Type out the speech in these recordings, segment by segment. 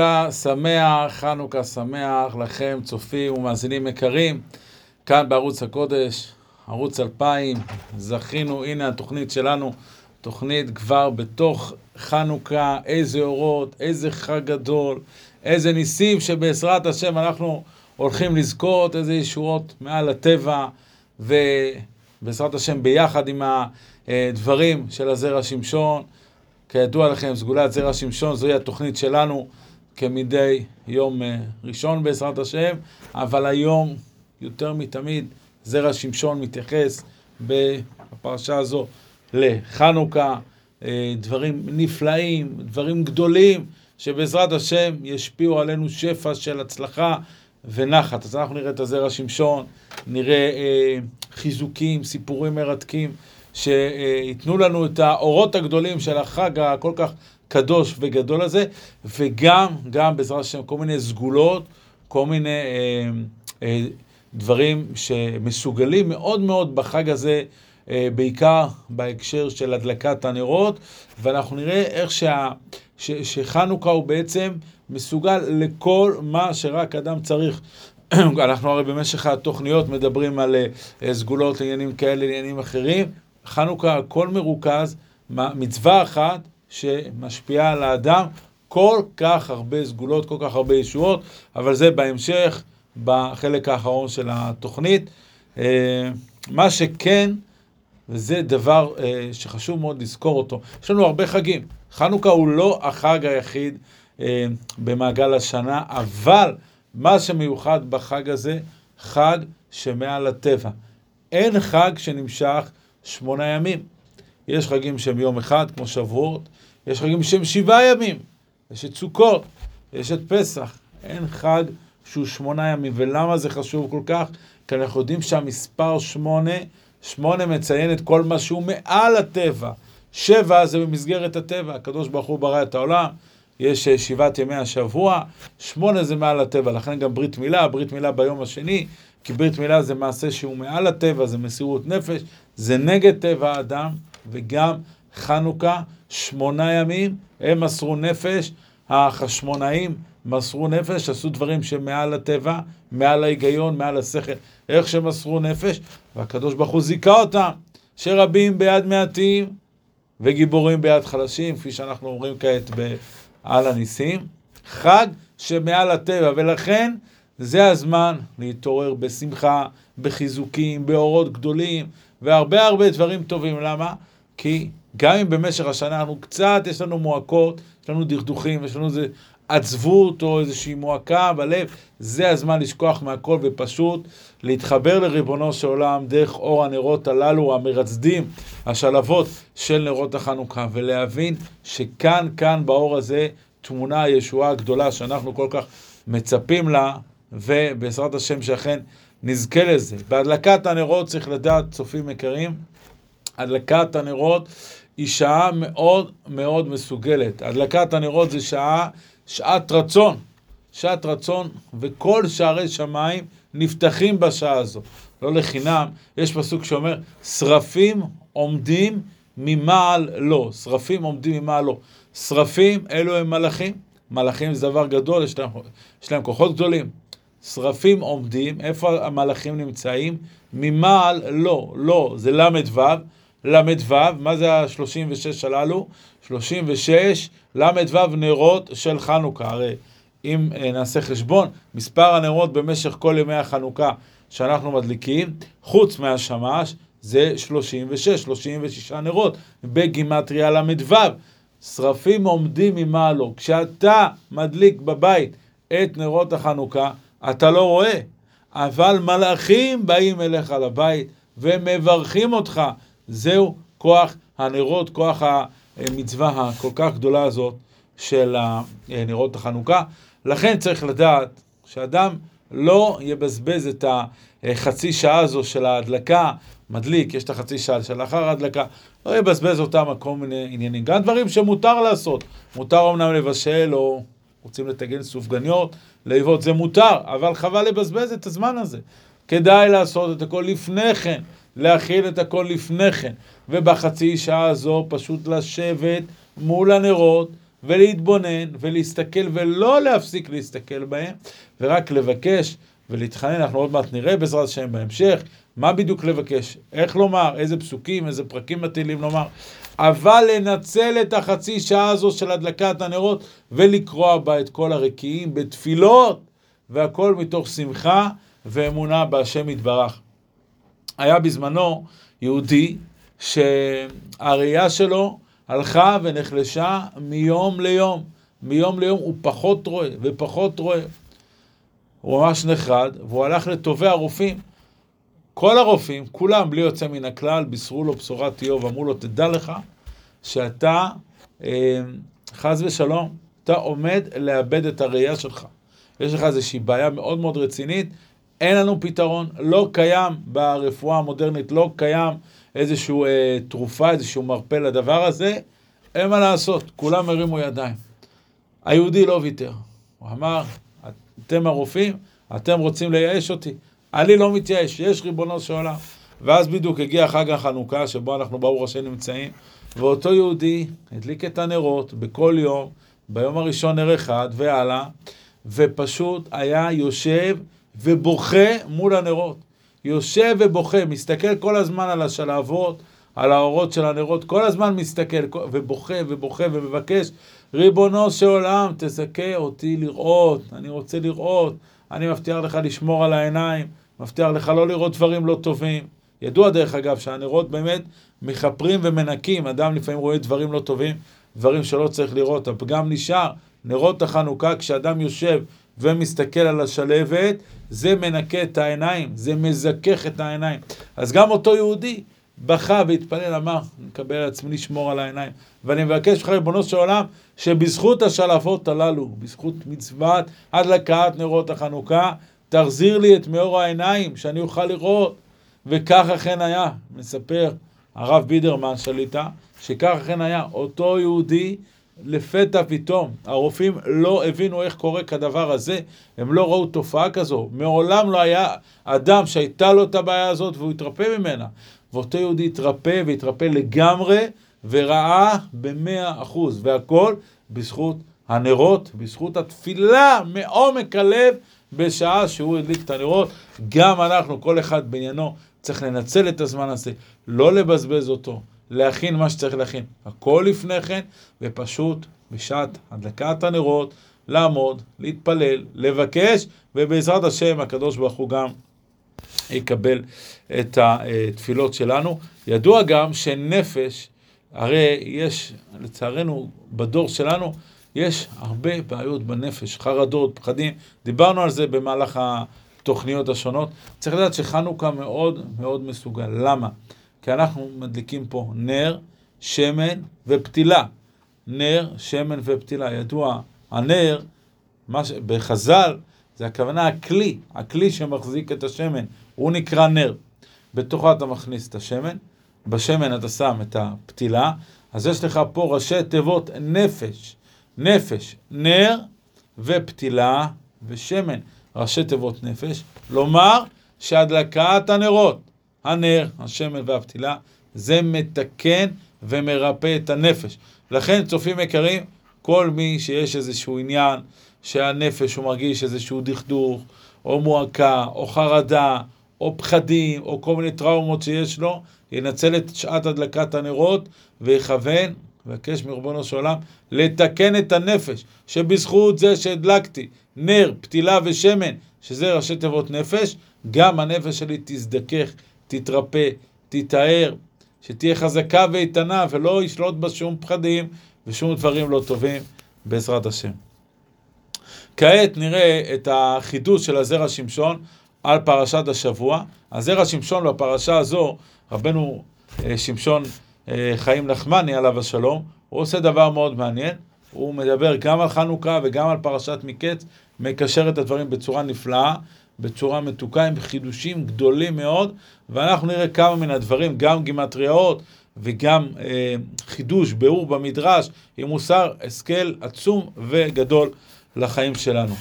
חנוכה שמח, חנוכה שמח לכם צופים ומאזינים יקרים. כאן בערוץ הקודש, ערוץ 2000, זכינו, הנה התוכנית שלנו, תוכנית כבר בתוך חנוכה, איזה אורות, איזה חג גדול, איזה ניסים שבעזרת השם אנחנו הולכים לזכות, איזה ישועות מעל הטבע ובעזרת השם ביחד עם הדברים של הזרע שמשון, כידוע לכם, סגולת זרע שמשון זוהי התוכנית שלנו כמדי יום אה, ראשון בעזרת השם, אבל היום יותר מתמיד זרע שמשון מתייחס בפרשה הזו לחנוכה, אה, דברים נפלאים, דברים גדולים, שבעזרת השם ישפיעו עלינו שפע של הצלחה ונחת. אז אנחנו נראה את הזרע שמשון, נראה אה, חיזוקים, סיפורים מרתקים, שייתנו לנו את האורות הגדולים של החג הכל כך קדוש וגדול הזה, וגם, גם בעזרת השם, כל מיני סגולות, כל מיני אה, אה, דברים שמסוגלים מאוד מאוד בחג הזה, אה, בעיקר בהקשר של הדלקת הנרות, ואנחנו נראה איך שה, ש, שחנוכה הוא בעצם מסוגל לכל מה שרק אדם צריך. אנחנו הרי במשך התוכניות מדברים על אה, סגולות לעניינים כאלה, לעניינים אחרים. חנוכה הכל מרוכז, מצווה אחת, שמשפיעה על האדם, כל כך הרבה סגולות, כל כך הרבה ישועות, אבל זה בהמשך, בחלק האחרון של התוכנית. אה, מה שכן, וזה דבר אה, שחשוב מאוד לזכור אותו, יש לנו הרבה חגים. חנוכה הוא לא החג היחיד אה, במעגל השנה, אבל מה שמיוחד בחג הזה, חג שמעל הטבע. אין חג שנמשך שמונה ימים. יש חגים שהם יום אחד, כמו שבועות, יש חגים שהם שבעה ימים, יש את סוכות, יש את פסח, אין חג שהוא שמונה ימים. ולמה זה חשוב כל כך? כי אנחנו יודעים שהמספר שמונה, שמונה מציין את כל מה שהוא מעל הטבע. שבע זה במסגרת הטבע, הקדוש ברוך הוא ברא את העולם, יש אה, שבעת ימי השבוע, שמונה זה מעל הטבע, לכן גם ברית מילה, ברית מילה ביום השני, כי ברית מילה זה מעשה שהוא מעל הטבע, זה מסירות נפש, זה נגד טבע האדם, וגם חנוכה, שמונה ימים, הם מסרו נפש, החשמונאים מסרו נפש, עשו דברים שמעל הטבע, מעל ההיגיון, מעל השכל, איך שמסרו נפש, והקדוש ברוך הוא זיכה אותם, שרבים ביד מעטים וגיבורים ביד חלשים, כפי שאנחנו אומרים כעת על הניסים. חג שמעל הטבע, ולכן זה הזמן להתעורר בשמחה, בחיזוקים, באורות גדולים, והרבה הרבה דברים טובים. למה? כי גם אם במשך השנה אנחנו קצת, יש לנו מועקות, יש לנו דכדוכים, יש לנו איזה עצבות או איזושהי מועקה בלב, זה הזמן לשכוח מהכל ופשוט להתחבר לריבונו של עולם דרך אור הנרות הללו, המרצדים, השלבות של נרות החנוכה, ולהבין שכאן, כאן באור הזה, תמונה הישועה הגדולה שאנחנו כל כך מצפים לה, ובעזרת השם שאכן נזכה לזה. בהדלקת הנרות צריך לדעת, צופים יקרים, הדלקת הנרות היא שעה מאוד מאוד מסוגלת. הדלקת הנרות זה שעה, שעת רצון. שעת רצון, וכל שערי שמיים נפתחים בשעה הזו. לא לחינם, יש פסוק שאומר, שרפים עומדים ממעל לא. שרפים עומדים ממעל לא. שרפים, אלו הם מלאכים. מלאכים זה דבר גדול, יש להם, יש להם כוחות גדולים. שרפים עומדים, איפה המלאכים נמצאים? ממעל לא. לא, זה ל"ו. ל"ו, מה זה ה-36 הללו? 36 ל"ו נרות של חנוכה. הרי אם אה, נעשה חשבון, מספר הנרות במשך כל ימי החנוכה שאנחנו מדליקים, חוץ מהשמש, זה 36, 36 נרות בגימטריה ל"ו. שרפים עומדים ממעלו. כשאתה מדליק בבית את נרות החנוכה, אתה לא רואה, אבל מלאכים באים אליך לבית ומברכים אותך. זהו כוח הנרות, כוח המצווה הכל כך גדולה הזאת של נרות החנוכה. לכן צריך לדעת שאדם לא יבזבז את החצי שעה הזו של ההדלקה, מדליק, יש את החצי שעה שלאחר ההדלקה, לא יבזבז אותם על כל מיני עניינים. גם דברים שמותר לעשות, מותר אמנם לבשל או רוצים לטגן סופגניות, לאיבות, זה מותר, אבל חבל לבזבז את הזמן הזה. כדאי לעשות את הכל לפני כן. להכיל את הכל לפני כן, ובחצי שעה הזו פשוט לשבת מול הנרות ולהתבונן ולהסתכל ולא להפסיק להסתכל בהם, ורק לבקש ולהתחנן, אנחנו עוד מעט נראה בעזרת השם בהמשך, מה בדיוק לבקש, איך לומר, איזה פסוקים, איזה פרקים מתאילים לומר, אבל לנצל את החצי שעה הזו של הדלקת הנרות ולקרוע בה את כל הרקיעים בתפילות, והכל מתוך שמחה ואמונה בהשם יתברך. היה בזמנו יהודי שהראייה שלו הלכה ונחלשה מיום ליום. מיום ליום הוא פחות רואה ופחות רואה. הוא ממש נחרד, והוא הלך לטובי הרופאים. כל הרופאים, כולם בלי יוצא מן הכלל, בישרו לו בשורת איוב, אמרו לו, תדע לך שאתה, אה, חס ושלום, אתה עומד לאבד את הראייה שלך. יש לך איזושהי בעיה מאוד מאוד רצינית, אין לנו פתרון, לא קיים ברפואה המודרנית, לא קיים איזושהי אה, תרופה, איזשהו מרפא לדבר הזה, אין מה לעשות, כולם הרימו ידיים. היהודי לא ויתר, הוא אמר, אתם הרופאים, אתם רוצים לייאש אותי, אני לא מתייאש, יש ריבונו של עולם. ואז בדיוק הגיע חג החנוכה, שבו אנחנו ברוך השם נמצאים, ואותו יהודי הדליק את הנרות בכל יום, ביום הראשון נר אחד והלאה, ופשוט היה יושב ובוכה מול הנרות. יושב ובוכה, מסתכל כל הזמן על השלהבות, על האורות של הנרות, כל הזמן מסתכל ובוכה ובוכה ומבקש, ריבונו של עולם, תזכה אותי לראות, אני רוצה לראות, אני מבטיח לך לשמור על העיניים, מבטיח לך לא לראות דברים לא טובים. ידוע דרך אגב שהנרות באמת מכפרים ומנקים, אדם לפעמים רואה דברים לא טובים, דברים שלא צריך לראות, הפגם נשאר, נרות החנוכה, כשאדם יושב ומסתכל על השלהבת, זה מנקה את העיניים, זה מזכך את העיניים. אז גם אותו יהודי בכה והתפלל, אמר, אני מקבל על עצמי לשמור על העיניים. ואני מבקש ממך, ריבונו של עולם, שבזכות השלפות הללו, בזכות מצוות הדלקת נרות החנוכה, תחזיר לי את מאור העיניים, שאני אוכל לראות. וכך אכן היה, מספר הרב בידרמן שליטה, שכך אכן היה. אותו יהודי לפתע פתאום, הרופאים לא הבינו איך קורה כדבר הזה, הם לא ראו תופעה כזו, מעולם לא היה אדם שהייתה לו את הבעיה הזאת והוא התרפא ממנה. ואותו יהודי התרפא והתרפא לגמרי וראה במאה אחוז, והכל בזכות הנרות, בזכות התפילה מעומק הלב בשעה שהוא הדליק את הנרות. גם אנחנו, כל אחד בעניינו, צריך לנצל את הזמן הזה, לא לבזבז אותו. להכין מה שצריך להכין. הכל לפני כן, ופשוט בשעת הדלקת הנרות, לעמוד, להתפלל, לבקש, ובעזרת השם הקדוש ברוך הוא גם יקבל את התפילות שלנו. ידוע גם שנפש, הרי יש, לצערנו, בדור שלנו, יש הרבה בעיות בנפש, חרדות, פחדים. דיברנו על זה במהלך התוכניות השונות. צריך לדעת שחנוכה מאוד מאוד מסוגל. למה? כי אנחנו מדליקים פה נר, שמן ופתילה. נר, שמן ופתילה. ידוע, הנר, ש... בחז"ל, זה הכוונה הכלי, הכלי שמחזיק את השמן, הוא נקרא נר. בתוכו אתה מכניס את השמן, בשמן אתה שם את הפתילה, אז יש לך פה ראשי תיבות נפש, נפש, נר ופתילה ושמן, ראשי תיבות נפש, לומר שהדלקת הנרות הנר, השמן והפתילה, זה מתקן ומרפא את הנפש. לכן, צופים יקרים, כל מי שיש איזשהו עניין שהנפש הוא מרגיש איזשהו דכדוך, או מועקה, או חרדה, או פחדים, או כל מיני טראומות שיש לו, ינצל את שעת הדלקת הנרות ויכוון, מבקש מרבונו של עולם, לתקן את הנפש, שבזכות זה שהדלקתי נר, פתילה ושמן, שזה ראשי תיבות נפש, גם הנפש שלי תזדכך, תתרפא, תתאר, שתהיה חזקה ואיתנה ולא ישלוט בה שום פחדים ושום דברים לא טובים, בעזרת השם. כעת נראה את החידוש של הזרע שמשון על פרשת השבוע. הזרע שמשון בפרשה הזו, רבנו אה, שמשון אה, חיים נחמני עליו השלום, הוא עושה דבר מאוד מעניין. הוא מדבר גם על חנוכה וגם על פרשת מקץ, מקשר את הדברים בצורה נפלאה. בצורה מתוקה עם חידושים גדולים מאוד, ואנחנו נראה כמה מן הדברים, גם גימטריאות וגם אה, חידוש, ביאור במדרש, עם מוסר השכל עצום וגדול לחיים שלנו.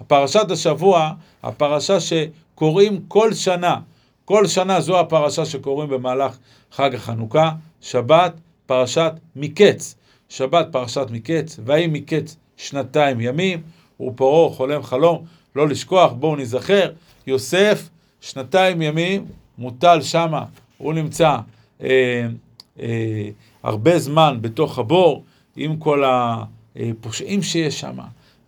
הפרשת השבוע, הפרשה שקוראים כל שנה, כל שנה זו הפרשה שקוראים במהלך חג החנוכה, שבת, פרשת מקץ. שבת פרשת מקץ, ויהי מקץ שנתיים ימים, ופרעה חולם חלום, לא לשכוח, בואו ניזכר, יוסף שנתיים ימים מוטל שמה, הוא נמצא אה, אה, הרבה זמן בתוך הבור, עם כל הפושעים שיש שם,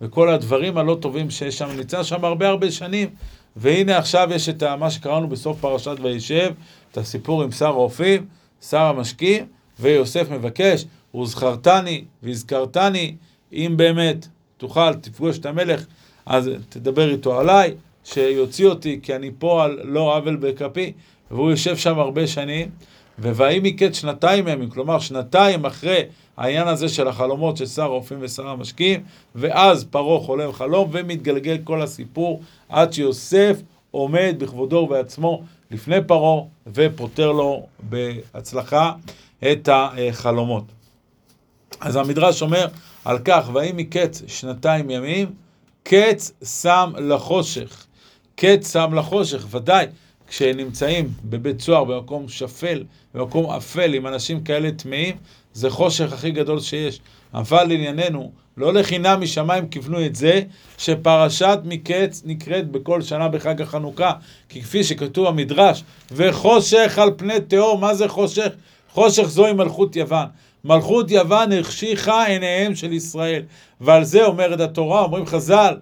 וכל הדברים הלא טובים שיש שם, נמצא שם הרבה הרבה שנים, והנה עכשיו יש את מה שקראנו בסוף פרשת וישב, את הסיפור עם שר האופים, שר המשקים, ויוסף מבקש, וזכרתני והזכרתני, אם באמת תוכל, תפגוש את המלך, אז תדבר איתו עליי, שיוציא אותי, כי אני פה על לא עוול בכפי, והוא יושב שם הרבה שנים, ווהי מקץ שנתיים ימים, כלומר שנתיים אחרי העניין הזה של החלומות של שר הרופאים ושר המשקיעים, ואז פרעה חולם חלום ומתגלגל כל הסיפור עד שיוסף עומד בכבודו ובעצמו לפני פרעה ופותר לו בהצלחה את החלומות. אז המדרש אומר על כך, ויהי מקץ שנתיים ימים, קץ שם לחושך. קץ שם לחושך, ודאי. כשנמצאים בבית סוהר, במקום שפל, במקום אפל, עם אנשים כאלה טמאים, זה חושך הכי גדול שיש. אבל לענייננו, לא לחינם משמיים כיוונו את זה, שפרשת מקץ נקראת בכל שנה בחג החנוכה. כי כפי שכתוב במדרש, וחושך על פני תהום, מה זה חושך? חושך זוהי מלכות יוון. מלכות יוון החשיכה עיניהם של ישראל. ועל זה אומרת התורה, אומרים חז"ל,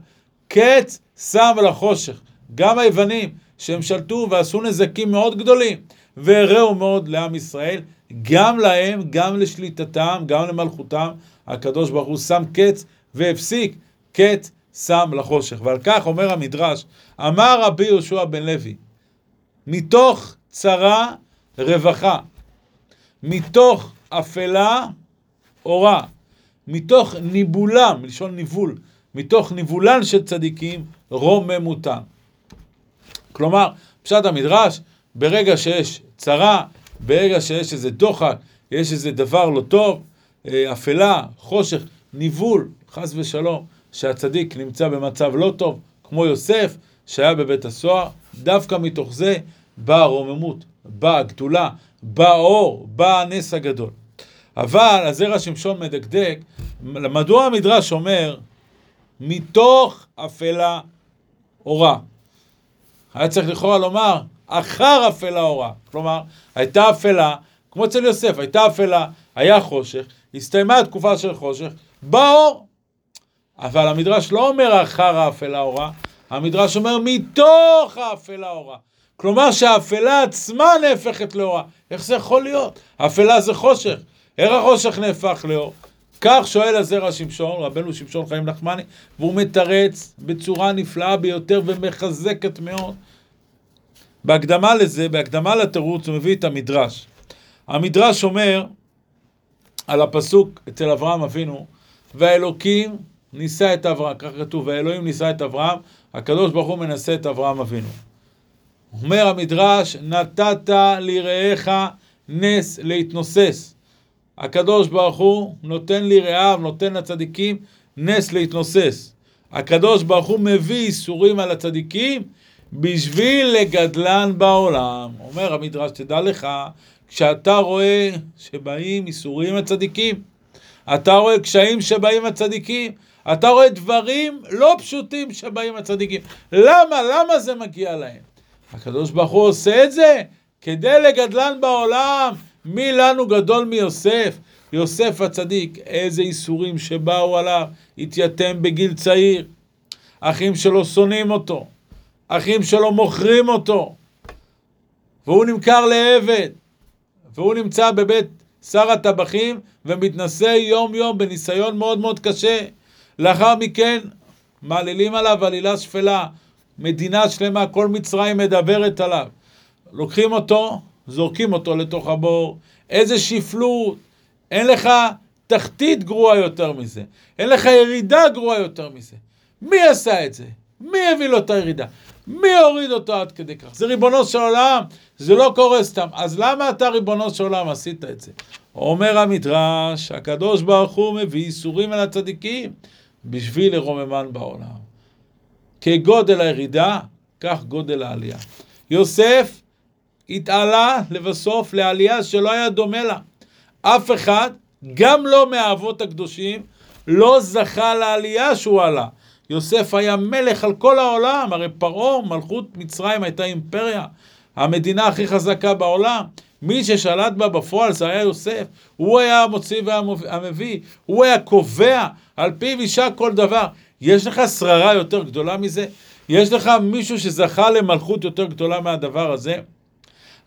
קץ שם לחושך. גם היוונים, שהם שלטו ועשו נזקים מאוד גדולים, והרעו מאוד לעם ישראל, גם להם, גם לשליטתם, גם למלכותם, הקדוש ברוך הוא שם קץ והפסיק קץ שם לחושך. ועל כך אומר המדרש, אמר רבי יהושע בן לוי, מתוך צרה רווחה, מתוך אפלה אורה, מתוך ניבולם, מלשון ניבול, מתוך ניבולן של צדיקים, רוממותם. כלומר, פשט המדרש, ברגע שיש צרה, ברגע שיש איזה דוחק, יש איזה דבר לא טוב, אה, אפלה, חושך, ניבול, חס ושלום, שהצדיק נמצא במצב לא טוב, כמו יוסף, שהיה בבית הסוהר, דווקא מתוך זה באה הרוממות, באה הגדולה, בא האור, בא הנס הגדול. אבל הזרע שמשון מדקדק, מדוע המדרש אומר, מתוך אפלה אורה? היה צריך לכאורה לומר, אחר אפלה אורה. כלומר, הייתה אפלה, כמו אצל יוסף, הייתה אפלה, היה חושך, הסתיימה התקופה של חושך, בא אור. אבל המדרש לא אומר אחר האפלה אורה, המדרש אומר מתוך האפלה אורה. כלומר שהאפלה עצמה נהפכת לאורה. איך זה יכול להיות? האפלה זה חושך. איך החושך נהפך לאור? כך שואל הזרע שמשון, רבנו שמשון חיים נחמני, והוא מתרץ בצורה נפלאה ביותר ומחזקת מאוד. בהקדמה לזה, בהקדמה לתירוץ, הוא מביא את המדרש. המדרש אומר על הפסוק אצל אברהם אבינו, והאלוקים נישא את אברהם, כך כתוב, והאלוהים נישא את אברהם, הקדוש ברוך הוא מנסה את אברהם אבינו. אומר המדרש, נתת לרעך נס להתנוסס. הקדוש ברוך הוא נותן לרעיו, נותן לצדיקים נס להתנוסס. הקדוש ברוך הוא מביא איסורים על הצדיקים בשביל לגדלן בעולם. אומר המדרש, תדע לך, כשאתה רואה שבאים איסורים הצדיקים, אתה רואה קשיים שבאים הצדיקים, אתה רואה דברים לא פשוטים שבאים הצדיקים. למה? למה זה מגיע להם? הקדוש ברוך הוא עושה את זה כדי לגדלן בעולם. מי לנו גדול מיוסף? יוסף הצדיק, איזה איסורים שבאו עליו, התייתם בגיל צעיר. אחים שלו שונאים אותו, אחים שלו מוכרים אותו, והוא נמכר לעבד, והוא נמצא בבית שר הטבחים ומתנשא יום-יום בניסיון מאוד מאוד קשה. לאחר מכן מעלילים עליו עלילה שפלה, מדינה שלמה, כל מצרים מדברת עליו. לוקחים אותו, זורקים אותו לתוך הבור, איזה שפלות, אין לך תחתית גרועה יותר מזה, אין לך ירידה גרועה יותר מזה. מי עשה את זה? מי הביא לו את הירידה? מי הוריד אותו עד כדי כך? זה ריבונו של עולם, זה לא קורה סתם. אז למה אתה ריבונו של עולם עשית את זה? אומר המדרש, הקדוש ברוך הוא מביא איסורים על הצדיקים בשביל לרוממן בעולם. כגודל הירידה, כך גודל העלייה. יוסף התעלה לבסוף לעלייה שלא היה דומה לה. אף אחד, גם לא מהאבות הקדושים, לא זכה לעלייה שהוא עלה. יוסף היה מלך על כל העולם, הרי פרעה, מלכות מצרים הייתה אימפריה, המדינה הכי חזקה בעולם. מי ששלט בה בפועל זה היה יוסף, הוא היה המוציא והמביא, הוא היה קובע, על פיו אישה כל דבר. יש לך שררה יותר גדולה מזה? יש לך מישהו שזכה למלכות יותר גדולה מהדבר הזה?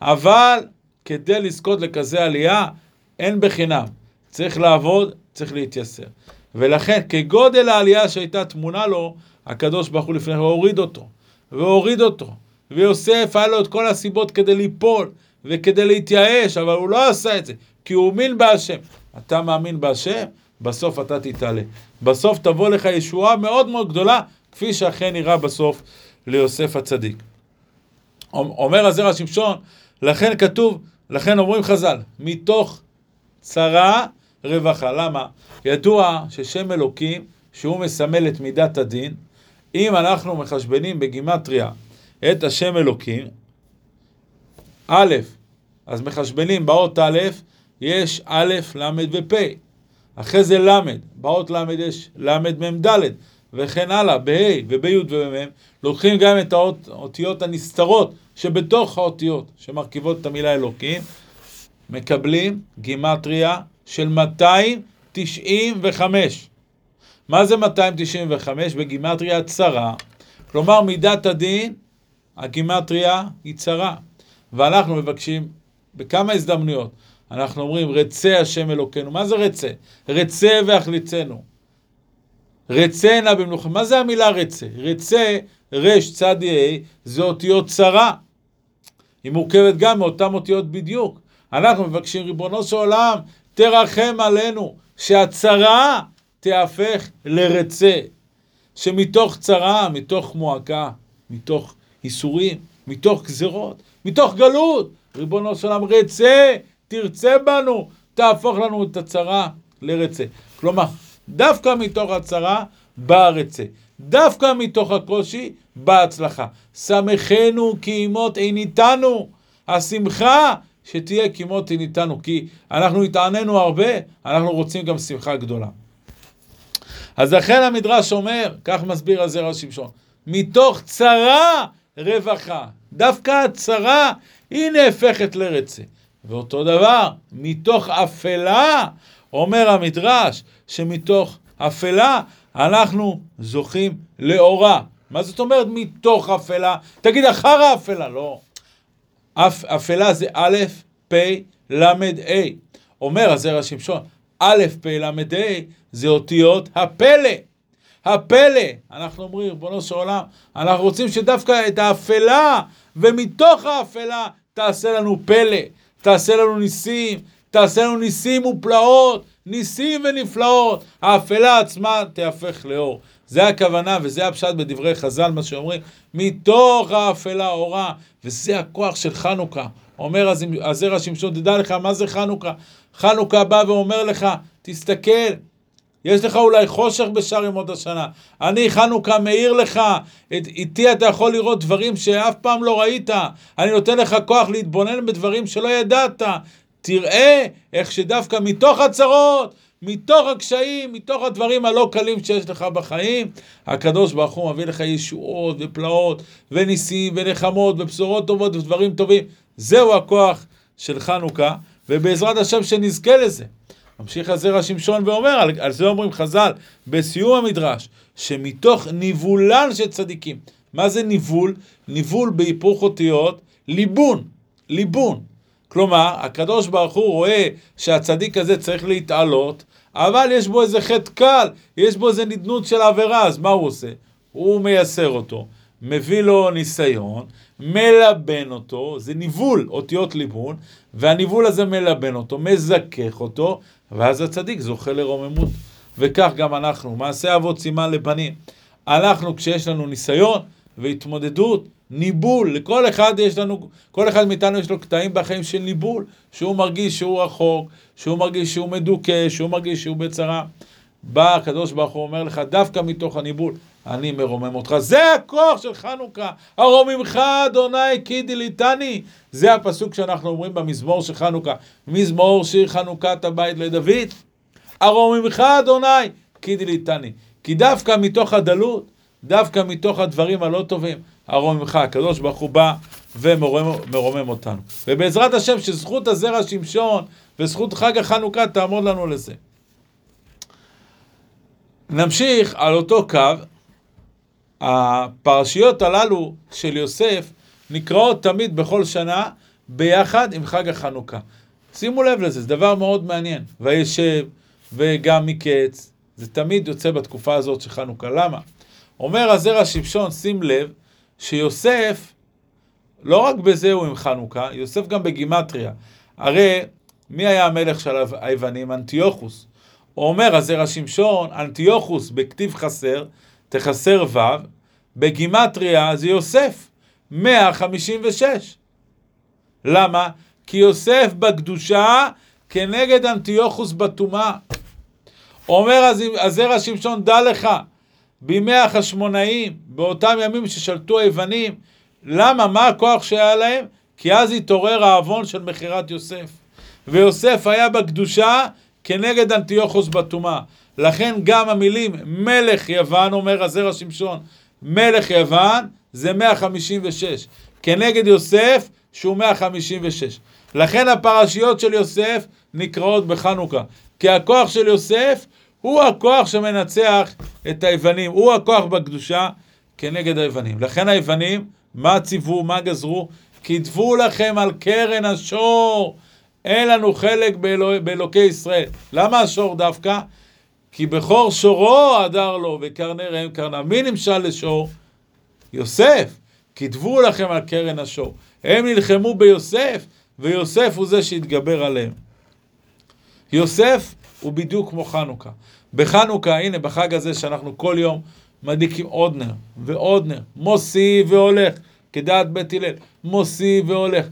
אבל כדי לזכות לכזה עלייה, אין בחינם. צריך לעבוד, צריך להתייסר. ולכן, כגודל העלייה שהייתה תמונה לו, הקדוש ברוך הוא לפני כן הוריד אותו, והוריד אותו. ויוסף, היה לו את כל הסיבות כדי ליפול, וכדי להתייאש, אבל הוא לא עשה את זה, כי הוא האמין בהשם. אתה מאמין בהשם? בסוף אתה תתעלה. בסוף תבוא לך ישועה מאוד מאוד גדולה, כפי שאכן נראה בסוף ליוסף הצדיק. אומר הזרע שמשון, לכן כתוב, לכן אומרים חז"ל, מתוך צרה רווחה. למה? ידוע ששם אלוקים, שהוא מסמל את מידת הדין, אם אנחנו מחשבנים בגימטריה את השם אלוקים, א', אז מחשבנים באות א', יש א', ל' ופ', אחרי זה ל', באות ל' יש ל', מ', ד', וכן הלאה, בה' ובי' ובמ', לוקחים גם את האותיות הנסתרות שבתוך האותיות שמרכיבות את המילה אלוקים, מקבלים גימטריה של 295. מה זה 295? בגימטריה צרה. כלומר, מידת הדין, הגימטריה היא צרה. ואנחנו מבקשים בכמה הזדמנויות, אנחנו אומרים, רצה השם אלוקינו. מה זה רצה? רצה והחליצנו. רצה נא במלוכה. מה זה המילה רצה? רצה, רש צד ה', זה אותיות צרה. היא מורכבת גם מאותן אותיות בדיוק. אנחנו מבקשים, ריבונו של עולם, תרחם עלינו, שהצרה תיהפך לרצה. שמתוך צרה, מתוך מועקה, מתוך ייסורים, מתוך גזרות, מתוך גלות, ריבונו של עולם, רצה, תרצה בנו, תהפוך לנו את הצרה לרצה. כלומר, דווקא מתוך הצרה בא הרצה. דווקא מתוך הקושי באה הצלחה. שמחנו כי אימות אין איתנו. השמחה שתהיה כמות אין איתנו, כי אנחנו התעננו הרבה, אנחנו רוצים גם שמחה גדולה. אז לכן המדרש אומר, כך מסביר הזרע שמשון, מתוך צרה רווחה. דווקא הצרה היא נהפכת לרצה. ואותו דבר, מתוך אפלה, אומר המדרש, שמתוך אפלה אנחנו זוכים לאורה. מה זאת אומרת מתוך אפלה? תגיד, אחר האפלה, לא. אפ, אפלה זה א', פ', ל', ה'. אומר הזרע שמשון, א', פ', ל', ה', זה אותיות הפלא. הפלא, אנחנו אומרים, ריבונו של עולם, אנחנו רוצים שדווקא את האפלה, ומתוך האפלה תעשה לנו פלא, תעשה לנו ניסים, תעשה לנו ניסים ופלאות, ניסים ונפלאות. האפלה עצמה תהפך לאור. זה הכוונה וזה הפשט בדברי חז"ל, מה שאומרים, מתוך האפלה אורה, וזה הכוח של חנוכה. אומר הזרע שמשון, תדע לך מה זה חנוכה. חנוכה בא ואומר לך, תסתכל, יש לך אולי חושך בשאר ימות השנה. אני, חנוכה, מאיר לך. את, איתי אתה יכול לראות דברים שאף פעם לא ראית. אני נותן לך כוח להתבונן בדברים שלא ידעת. תראה איך שדווקא מתוך הצרות, מתוך הקשיים, מתוך הדברים הלא קלים שיש לך בחיים, הקדוש ברוך הוא מביא לך ישועות ופלאות וניסים ונחמות ובשורות טובות ודברים טובים. זהו הכוח של חנוכה, ובעזרת השם שנזכה לזה. ממשיך הזרע שמשון ואומר, על, על זה אומרים חז"ל, בסיום המדרש, שמתוך ניבולן של צדיקים. מה זה ניבול? ניבול בהיפוך אותיות, ליבון, ליבון. כלומר, הקדוש ברוך הוא רואה שהצדיק הזה צריך להתעלות, אבל יש בו איזה חטא קל, יש בו איזה נדנות של עבירה, אז מה הוא עושה? הוא מייסר אותו, מביא לו ניסיון, מלבן אותו, זה ניבול, אותיות ליבון, והניבול הזה מלבן אותו, מזכך אותו, ואז הצדיק זוכה לרוממות. וכך גם אנחנו, מעשה אבות סימן לבנים. אנחנו, כשיש לנו ניסיון והתמודדות, ניבול, לכל אחד יש לנו, כל אחד מאיתנו יש לו קטעים בחיים של ניבול, שהוא מרגיש שהוא רחוק, שהוא מרגיש שהוא מדוכא, שהוא מרגיש שהוא בצרה. בא הקדוש ברוך הוא אומר לך, דווקא מתוך הניבול, אני מרומם אותך. זה הכוח של חנוכה. הרוממך אדוני כי דיליתני. זה הפסוק שאנחנו אומרים במזמור של חנוכה. מזמור שיר חנוכת הבית לדוד. הרוממך אדוני כי דיליתני. כי דווקא מתוך הדלות, דווקא מתוך הדברים הלא טובים, הרוממך, הקדוש ברוך הוא בא ומרומם אותנו. ובעזרת השם שזכות הזרע שמשון וזכות חג החנוכה תעמוד לנו לזה. נמשיך על אותו קו, הפרשיות הללו של יוסף נקראות תמיד בכל שנה ביחד עם חג החנוכה. שימו לב לזה, זה דבר מאוד מעניין. וישב וגם מקץ, זה תמיד יוצא בתקופה הזאת של חנוכה. למה? אומר הזרע שמשון, שים לב, שיוסף, לא רק בזה הוא עם חנוכה, יוסף גם בגימטריה. הרי מי היה המלך של היוונים? אנטיוכוס. הוא אומר, הזרע שמשון, אנטיוכוס בכתיב חסר, תחסר ו', בגימטריה זה יוסף, 156. למה? כי יוסף בקדושה כנגד אנטיוכוס בטומאה. אומר הזרע שמשון, דע לך, בימי החשמונאים, באותם ימים ששלטו היוונים, למה? מה הכוח שהיה להם? כי אז התעורר העוון של מכירת יוסף. ויוסף היה בקדושה כנגד אנטיוכוס בטומאה. לכן גם המילים מלך יוון, אומר הזרע שמשון, מלך יוון זה 156. כנגד יוסף שהוא 156. לכן הפרשיות של יוסף נקראות בחנוכה. כי הכוח של יוסף הוא הכוח שמנצח את היוונים, הוא הכוח בקדושה כנגד היוונים. לכן היוונים, מה ציוו, מה גזרו? כתבו לכם על קרן השור. אין לנו חלק באלוה, באלוקי ישראל. למה השור דווקא? כי בכור שורו הדר לו, וקרני ראם קרנה. מי נמשל לשור? יוסף. כתבו לכם על קרן השור. הם נלחמו ביוסף, ויוסף הוא זה שהתגבר עליהם. יוסף הוא בדיוק כמו חנוכה. בחנוכה, הנה, בחג הזה שאנחנו כל יום מדליקים עוד נר ועוד נר, מוסיף והולך, כדעת בית הלל, מוסיף והולך.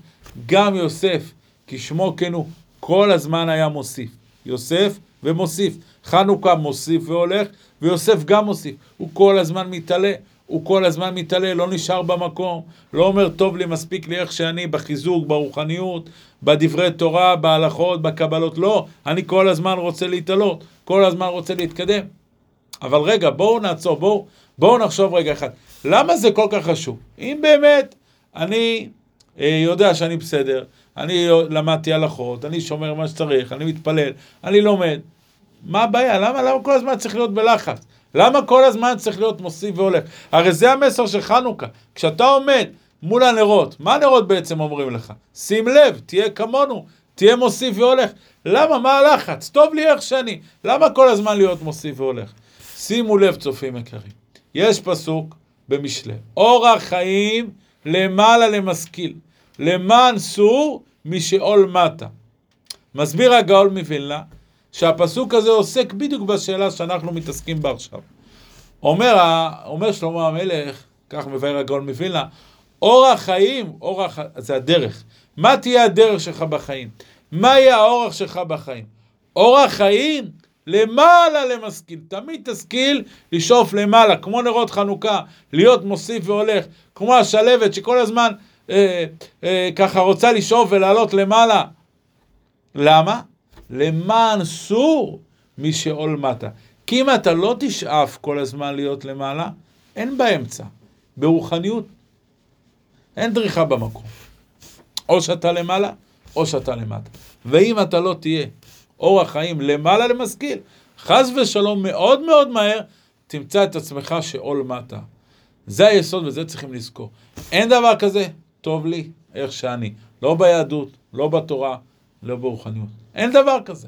גם יוסף כשמו כן הוא, כל הזמן היה מוסיף. יוסף ומוסיף. חנוכה מוסיף והולך, ויוסף גם מוסיף. הוא כל הזמן מתעלה, הוא כל הזמן מתעלה, לא נשאר במקום. לא אומר, טוב לי, מספיק לי איך שאני, בחיזוק, ברוחניות, בדברי תורה, בהלכות, בקבלות. לא, אני כל הזמן רוצה להתעלות, כל הזמן רוצה להתקדם. אבל רגע, בואו נעצור, בואו בוא נחשוב רגע אחד. למה זה כל כך חשוב? אם באמת אני אה, יודע שאני בסדר, אני למדתי הלכות, אני שומר מה שצריך, אני מתפלל, אני לומד. מה הבעיה? למה, למה כל הזמן צריך להיות בלחץ? למה כל הזמן צריך להיות מוסיף והולך? הרי זה המסר של חנוכה. כשאתה עומד מול הנרות, מה הנרות בעצם אומרים לך? שים לב, תהיה כמונו, תהיה מוסיף והולך. למה? מה הלחץ? טוב לי איך שאני. למה כל הזמן להיות מוסיף והולך? שימו לב, צופים יקרים. יש פסוק במשלי, אורח חיים למעלה למשכיל, למען סור משאול מטה. מסביר הגאול מווילנה שהפסוק הזה עוסק בדיוק בשאלה שאנחנו מתעסקים בה עכשיו. אומר, אומר שלמה המלך, כך מבאר הגאול מווילנה, אורח חיים, אורח, זה הדרך. מה תהיה הדרך שלך בחיים? מה יהיה האורח שלך בחיים? אורח חיים למעלה למשכיל. תמיד תשכיל לשאוף למעלה, כמו נרות חנוכה, להיות מוסיף והולך, כמו השלבת שכל הזמן אה, אה, ככה רוצה לשאוף ולעלות למעלה. למה? למען סור משאול מטה. כי אם אתה לא תשאף כל הזמן להיות למעלה, אין באמצע. ברוחניות אין דריכה במקום. או שאתה למעלה, או שאתה למטה. ואם אתה לא תהיה אורח חיים למעלה למשכיל, חס ושלום מאוד מאוד מהר, תמצא את עצמך שאול מטה. זה היסוד וזה צריכים לזכור. אין דבר כזה, טוב לי איך שאני. לא ביהדות, לא בתורה, לא ברוחניות. אין דבר כזה.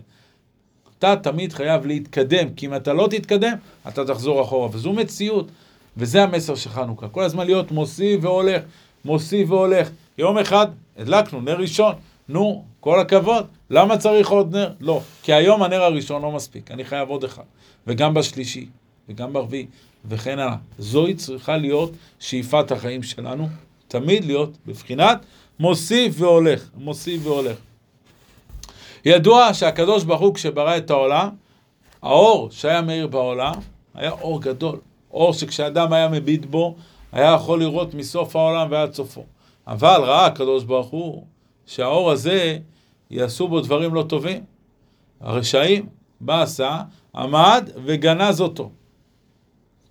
אתה תמיד חייב להתקדם, כי אם אתה לא תתקדם, אתה תחזור אחורה. וזו מציאות, וזה המסר של חנוכה. כל הזמן להיות מוסיף והולך, מוסיף והולך. יום אחד הדלקנו נר ראשון, נו, כל הכבוד. למה צריך עוד נר? לא, כי היום הנר הראשון לא מספיק, אני חייב עוד אחד. וגם בשלישי, וגם ברביעי, וכן הלאה. זוהי צריכה להיות שאיפת החיים שלנו, תמיד להיות בבחינת מוסיף והולך, מוסיף והולך. ידוע שהקדוש ברוך הוא כשברא את העולם, האור שהיה מאיר בעולם היה אור גדול, אור שכשאדם היה מביט בו, היה יכול לראות מסוף העולם ועד סופו. אבל ראה הקדוש ברוך הוא שהאור הזה יעשו בו דברים לא טובים. הרשעים, מה עשה? עמד וגנז אותו.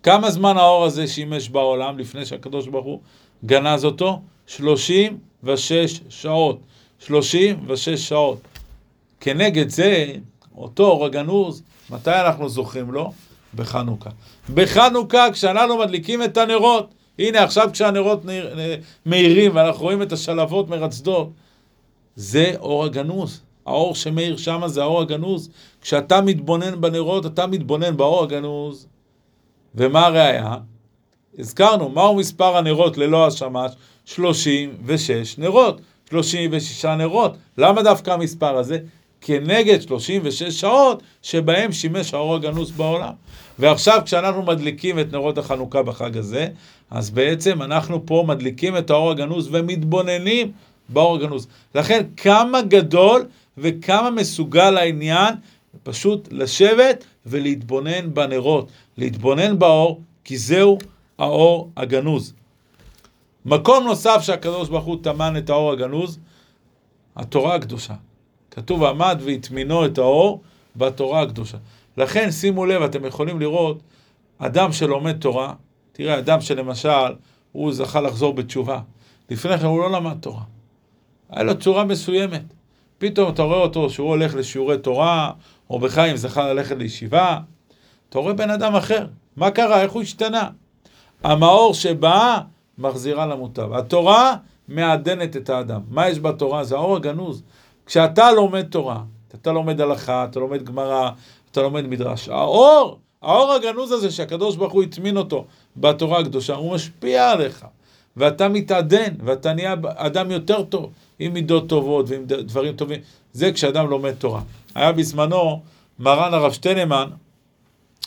כמה זמן האור הזה שימש בעולם לפני שהקדוש ברוך הוא גנז אותו? 36 שעות. 36 שעות. כנגד זה, אותו אור הגנוז, מתי אנחנו זוכרים לו? בחנוכה. בחנוכה, כשאנחנו מדליקים את הנרות, הנה עכשיו כשהנרות מאירים ואנחנו רואים את השלבות מרצדות, זה אור הגנוז. האור שמאיר שם זה האור הגנוז. כשאתה מתבונן בנרות, אתה מתבונן באור הגנוז. ומה הראיה? הזכרנו, מהו מספר הנרות ללא השמש? 36 נרות. 36 נרות. למה דווקא המספר הזה? כנגד 36 שעות שבהם שימש האור הגנוז בעולם. ועכשיו כשאנחנו מדליקים את נרות החנוכה בחג הזה, אז בעצם אנחנו פה מדליקים את האור הגנוז ומתבוננים באור הגנוז. לכן כמה גדול וכמה מסוגל העניין פשוט לשבת ולהתבונן בנרות, להתבונן באור, כי זהו האור הגנוז. מקום נוסף שהקדוש ברוך הוא טמן את האור הגנוז, התורה הקדושה. כתוב עמד והטמינו את האור בתורה הקדושה. לכן שימו לב, אתם יכולים לראות אדם שלומד תורה, תראה, אדם שלמשל, הוא זכה לחזור בתשובה. לפני כן הוא לא למד תורה. היה לו צורה מסוימת. פתאום אתה רואה אותו שהוא הולך לשיעורי תורה, או בחיים זכה ללכת לישיבה, אתה רואה בן אדם אחר. מה קרה? איך הוא השתנה? המאור שבא, מחזירה למוטב. התורה מעדנת את האדם. מה יש בתורה? זה האור הגנוז. כשאתה לומד תורה, אתה לומד הלכה, אתה לומד גמרא, אתה לומד מדרש, האור, האור הגנוז הזה שהקדוש ברוך הוא הטמין אותו בתורה הקדושה, הוא משפיע עליך. ואתה מתעדן, ואתה נהיה אדם יותר טוב, עם מידות טובות ועם דברים טובים. זה כשאדם לומד תורה. היה בזמנו מרן הרב שטיינמן,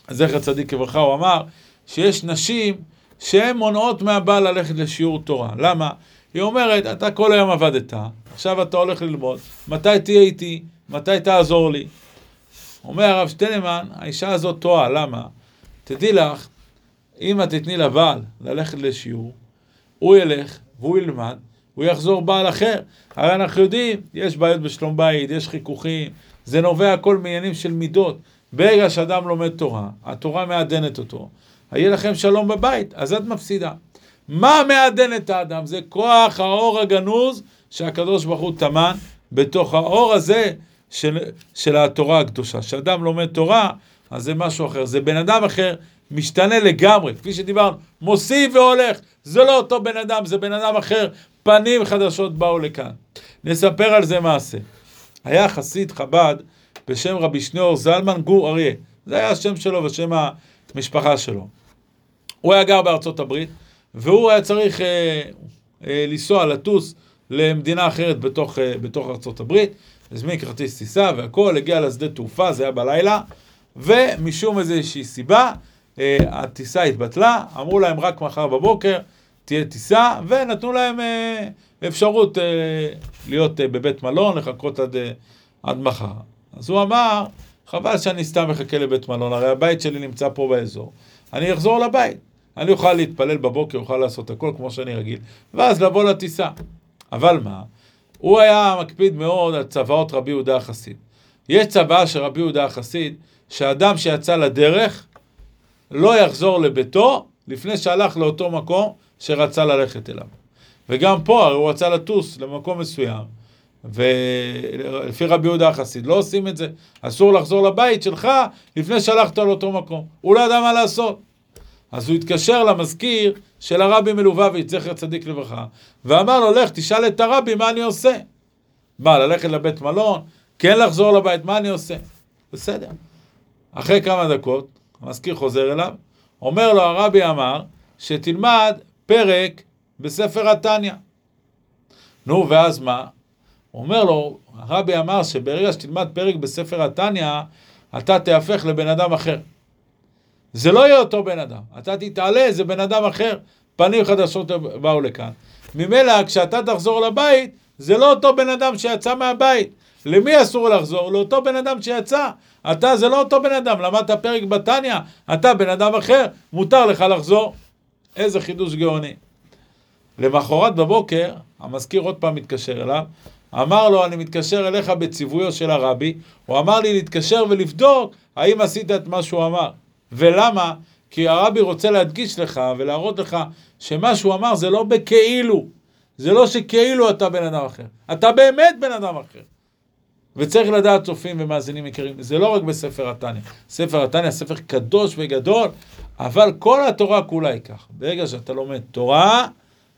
זכר צדיק לברכה, הוא אמר שיש נשים שהן מונעות מהבעל ללכת לשיעור תורה. למה? היא אומרת, אתה כל היום עבדת, עכשיו אתה הולך ללמוד, מתי תהיה איתי? מתי תעזור לי? אומר הרב שטיינמן, האישה הזאת טועה, למה? תדעי לך, אם את תתני לבעל ללכת לשיעור, הוא ילך והוא ילמד, הוא יחזור בעל אחר. הרי אנחנו יודעים, יש בעיות בשלום בית, יש חיכוכים, זה נובע הכל מעניינים של מידות. ברגע שאדם לומד תורה, התורה מעדנת אותו, יהיה לכם שלום בבית, אז את מפסידה. מה מעדן את האדם? זה כוח האור הגנוז שהקדוש ברוך הוא טמן בתוך האור הזה של, של התורה הקדושה. כשאדם לומד תורה, אז זה משהו אחר. זה בן אדם אחר, משתנה לגמרי. כפי שדיברנו, מוסיף והולך. זה לא אותו בן אדם, זה בן אדם אחר. פנים חדשות באו לכאן. נספר על זה מעשה. היה חסיד חב"ד בשם רבי שניאור זלמן גור אריה. זה היה השם שלו ושם המשפחה שלו. הוא היה גר בארצות הברית, והוא היה צריך אה, אה, לנסוע, לטוס למדינה אחרת בתוך, אה, בתוך ארצות הברית. הזמין כרטיס טיסה והכל, הגיע לשדה תעופה, זה היה בלילה, ומשום איזושהי סיבה, אה, הטיסה התבטלה, אמרו להם רק מחר בבוקר תהיה טיסה, ונתנו להם אה, אפשרות אה, להיות אה, בבית מלון, לחכות עד, אה, עד מחר. אז הוא אמר, חבל שאני סתם מחכה לבית מלון, הרי הבית שלי נמצא פה באזור, אני אחזור לבית. אני אוכל להתפלל בבוקר, אוכל לעשות הכל כמו שאני רגיל, ואז לבוא לטיסה. אבל מה? הוא היה מקפיד מאוד על צוואות רבי יהודה החסיד. יש צוואה של רבי יהודה החסיד, שאדם שיצא לדרך לא יחזור לביתו לפני שהלך לאותו מקום שרצה ללכת אליו. וגם פה, הרי הוא רצה לטוס למקום מסוים, ולפי רבי יהודה החסיד, לא עושים את זה. אסור לחזור לבית שלך לפני שהלכת לאותו מקום. הוא לא ידע מה לעשות. אז הוא התקשר למזכיר של הרבי מלובביץ', זכר צדיק לברכה, ואמר לו, לך, תשאל את הרבי מה אני עושה. מה, ללכת לבית מלון? כן לחזור לבית, מה אני עושה? בסדר. אחרי כמה דקות, המזכיר חוזר אליו, אומר לו, הרבי אמר, שתלמד פרק בספר התניא. נו, ואז מה? הוא אומר לו, הרבי אמר שברגע שתלמד פרק בספר התניא, אתה תהפך לבן אדם אחר. זה לא יהיה אותו בן אדם. אתה תתעלה, זה בן אדם אחר. פנים חדשות באו לכאן. ממילא, כשאתה תחזור לבית, זה לא אותו בן אדם שיצא מהבית. למי אסור לחזור? לאותו בן אדם שיצא. אתה זה לא אותו בן אדם, למדת פרק בתניא, אתה בן אדם אחר, מותר לך לחזור. איזה חידוש גאוני. למחרת בבוקר, המזכיר עוד פעם מתקשר אליו, אמר לו, אני מתקשר אליך בציוויו של הרבי, הוא אמר לי להתקשר ולבדוק האם עשית את מה שהוא אמר. ולמה? כי הרבי רוצה להדגיש לך ולהראות לך שמה שהוא אמר זה לא בכאילו. זה לא שכאילו אתה בן אדם אחר. אתה באמת בן אדם אחר. וצריך לדעת צופים ומאזינים יקרים, זה לא רק בספר התניא. ספר התניא, ספר קדוש וגדול, אבל כל התורה כולה היא כך. ברגע שאתה לומד תורה,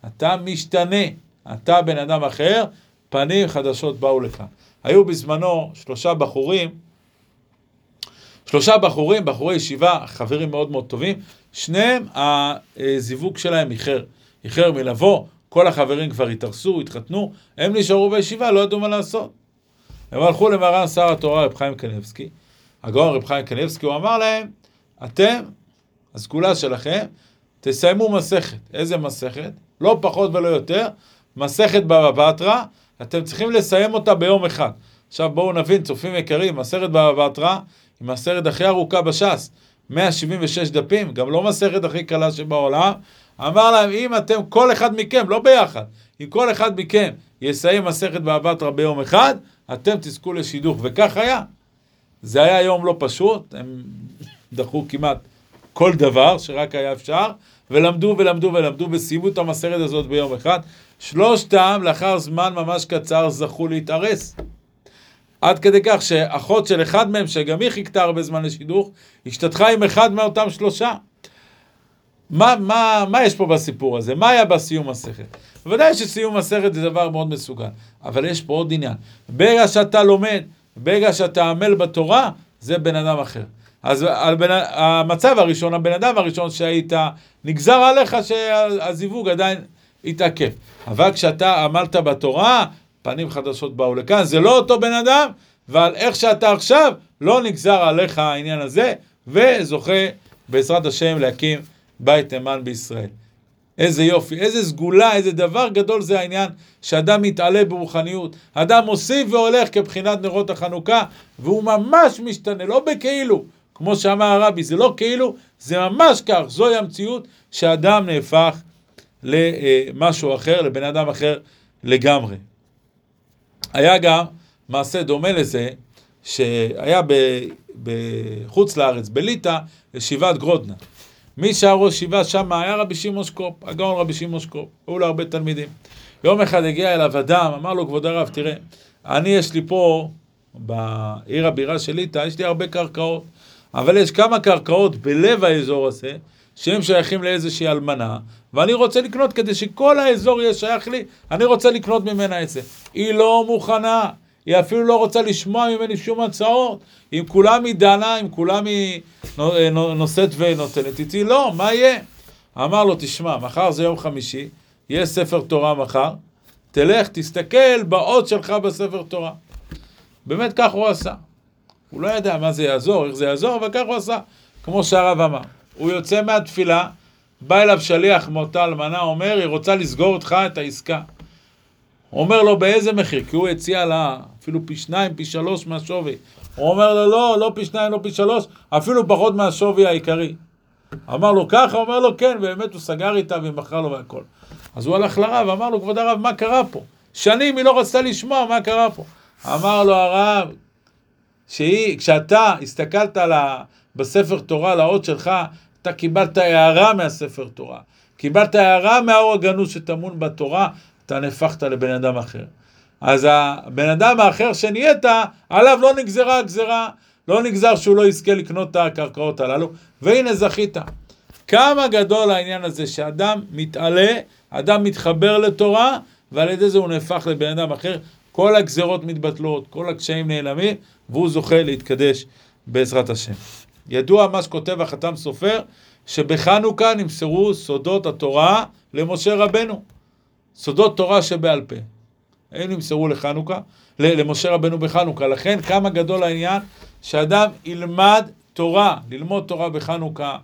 אתה משתנה. אתה בן אדם אחר, פנים חדשות באו לכאן. היו בזמנו שלושה בחורים, שלושה בחורים, בחורי ישיבה, חברים מאוד מאוד טובים, שניהם, הזיווג שלהם איחר. איחר מלבוא, כל החברים כבר התארסו, התחתנו, הם נשארו בישיבה, לא ידעו מה לעשות. הם הלכו למרן שר התורה רב חיים קניבסקי, הגאון רב חיים קניבסקי, הוא אמר להם, אתם, הסגולה שלכם, תסיימו מסכת. איזה מסכת? לא פחות ולא יותר, מסכת בבא בתרא, אתם צריכים לסיים אותה ביום אחד. עכשיו בואו נבין, צופים יקרים, מסכת בבא בתרא היא מסכת הכי ארוכה בש"ס, 176 דפים, גם לא מסכת הכי קלה שבעולם. אמר להם, אם אתם, כל אחד מכם, לא ביחד, אם כל אחד מכם יסיים מסכת בבא בתרא ביום אחד, אתם תזכו לשידוך, וכך היה. זה היה יום לא פשוט, הם דחו כמעט כל דבר שרק היה אפשר, ולמדו ולמדו ולמדו וסיימו את המסכת הזאת ביום אחד. שלושתם, לאחר זמן ממש קצר, זכו להתארס. עד כדי כך שאחות של אחד מהם, שגם היא חיכתה הרבה זמן לשידוך, השתתחה עם אחד מאותם שלושה. מה, מה, מה יש פה בסיפור הזה? מה היה בסיום מסכת? בוודאי שסיום מסכת זה דבר מאוד מסוכן, אבל יש פה עוד עניין. ברגע שאתה לומד, ברגע שאתה עמל בתורה, זה בן אדם אחר. אז בן, המצב הראשון, הבן אדם הראשון שהיית, נגזר עליך שהזיווג עדיין התעכב. אבל כשאתה עמלת בתורה, פנים חדשות באו לכאן, זה לא אותו בן אדם, ועל איך שאתה עכשיו, לא נגזר עליך העניין הזה, וזוכה בעזרת השם להקים בית נאמן בישראל. איזה יופי, איזה סגולה, איזה דבר גדול זה העניין שאדם מתעלה ברוחניות. אדם מוסיף והולך כבחינת נרות החנוכה, והוא ממש משתנה, לא בכאילו. כמו שאמר הרבי, זה לא כאילו, זה ממש כך, זוהי המציאות שאדם נהפך למשהו אחר, לבן אדם אחר לגמרי. היה גם מעשה דומה לזה, שהיה בחוץ לארץ, בליטא, ישיבת גרודנה. מי שהיה ראש ישיבה שם היה רבי שמעון שקופ, הגאון רבי שמעון שקופ, היו לו הרבה תלמידים. יום אחד הגיע אליו אדם, אמר לו, כבוד הרב, תראה, אני יש לי פה, בעיר הבירה של ליטא, יש לי הרבה קרקעות, אבל יש כמה קרקעות בלב האזור הזה, שהם שייכים לאיזושהי אלמנה, ואני רוצה לקנות כדי שכל האזור יהיה שייך לי, אני רוצה לקנות ממנה את זה. היא לא מוכנה, היא אפילו לא רוצה לשמוע ממני שום הצעות. אם כולם היא דנה, אם כולם היא נושאת ונותנת איתי, לא, מה יהיה? אמר לו, תשמע, מחר זה יום חמישי, יהיה ספר תורה מחר, תלך, תסתכל באות שלך בספר תורה. באמת כך הוא עשה. הוא לא ידע מה זה יעזור, איך זה יעזור, אבל כך הוא עשה, כמו שהרב אמר. הוא יוצא מהתפילה, בא אליו שליח מאותה אלמנה, אומר, היא רוצה לסגור אותך את העסקה. הוא אומר לו, באיזה מחיר? כי הוא הציע לה אפילו פי שניים, פי שלוש מהשווי. הוא אומר לו, לא, לא פי שניים, לא פי שלוש, אפילו פחות מהשווי העיקרי. אמר לו ככה, אומר לו כן, באמת הוא סגר איתה ומכר לו והכל. אז הוא הלך לרב, אמר לו, כבוד הרב, מה קרה פה? שנים היא לא רצתה לשמוע מה קרה פה. אמר לו הרב, שהיא, כשאתה הסתכלת לה, בספר תורה, לאות שלך, אתה קיבלת הערה מהספר תורה. קיבלת הערה מהאור הגנוז שטמון בתורה, אתה נהפכת לבן אדם אחר. אז הבן אדם האחר שנהיית, עליו לא נגזרה הגזרה, לא נגזר שהוא לא יזכה לקנות את הקרקעות הללו, והנה זכית. כמה גדול העניין הזה שאדם מתעלה, אדם מתחבר לתורה, ועל ידי זה הוא נהפך לבן אדם אחר. כל הגזרות מתבטלות, כל הקשיים נעלמים, והוא זוכה להתקדש בעזרת השם. ידוע מה שכותב החתם סופר, שבחנוכה נמסרו סודות התורה למשה רבנו. סודות תורה שבעל פה. הם נמסרו לחנוכה, למשה רבנו בחנוכה. לכן כמה גדול העניין שאדם ילמד תורה, ללמוד תורה בחנוכה.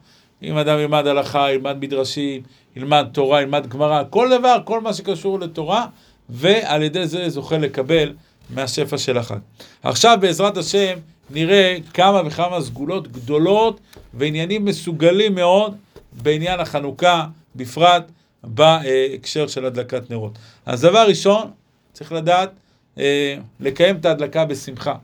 אם אדם ילמד הלכה, ילמד מדרשים, ילמד תורה, ילמד גמרא, כל דבר, כל מה שקשור לתורה, ועל ידי זה זוכה לקבל מהשפע של החג. עכשיו בעזרת השם נראה כמה וכמה סגולות גדולות ועניינים מסוגלים מאוד בעניין החנוכה, בפרט בהקשר של הדלקת נרות. אז דבר ראשון, צריך לדעת אה, לקיים את ההדלקה בשמחה.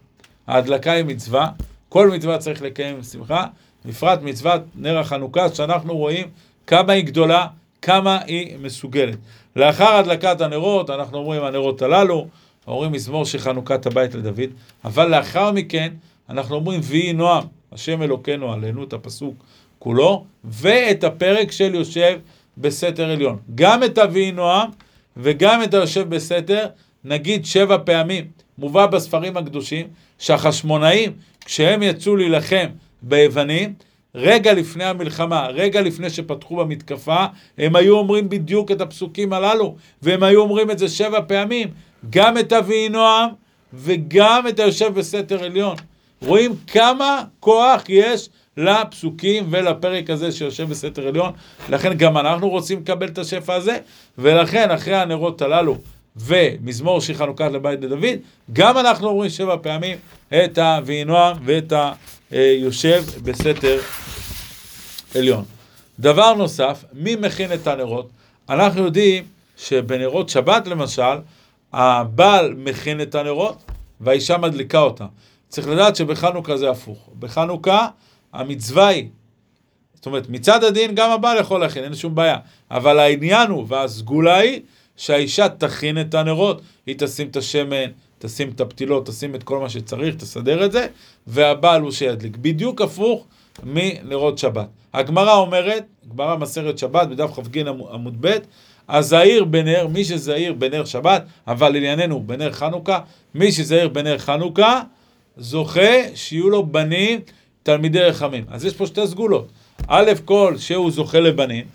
ההדלקה היא מצווה, כל מצווה צריך לקיים בשמחה, בפרט מצוות נר החנוכה, שאנחנו רואים כמה היא גדולה, כמה היא מסוגלת. לאחר הדלקת הנרות, אנחנו אומרים הנרות הללו, אומרים מזמור של חנוכת הבית לדוד, אבל לאחר מכן אנחנו אומרים ויהי נועם, השם אלוקינו עלינו, את הפסוק כולו, ואת הפרק של יושב בסתר עליון. גם את הויהי נועם וגם את היושב בסתר, נגיד שבע פעמים. מובא בספרים הקדושים שהחשמונאים, כשהם יצאו להילחם ביוונים, רגע לפני המלחמה, רגע לפני שפתחו במתקפה, הם היו אומרים בדיוק את הפסוקים הללו, והם היו אומרים את זה שבע פעמים, גם את אבי נועם וגם את היושב בסתר עליון. רואים כמה כוח יש לפסוקים ולפרק הזה שיושב בסתר עליון, לכן גם אנחנו רוצים לקבל את השפע הזה, ולכן אחרי הנרות הללו ומזמור שיר חנוכת לבית לדוד, גם אנחנו אומרים שבע פעמים את ה"וינועם" ואת היושב בסתר עליון. דבר נוסף, מי מכין את הנרות? אנחנו יודעים שבנרות שבת למשל, הבעל מכין את הנרות והאישה מדליקה אותם. צריך לדעת שבחנוכה זה הפוך. בחנוכה המצווה היא, זאת אומרת, מצד הדין גם הבעל יכול להכין, אין שום בעיה. אבל העניין הוא, והסגולה היא, שהאישה תכין את הנרות, היא תשים את השמן, תשים את הפתילות, תשים את כל מה שצריך, תסדר את זה, והבעל הוא שידליק. בדיוק הפוך מנרות שבת. הגמרא אומרת, גמרא מסרת שבת, בדף כ"ג עמוד ב', הזהיר בנר, מי שזהיר בנר שבת, אבל לענייננו בנר חנוכה, מי שזהיר בנר חנוכה, זוכה שיהיו לו בנים תלמידי רחמים. אז יש פה שתי סגולות. א' כל שהוא זוכה לבנים,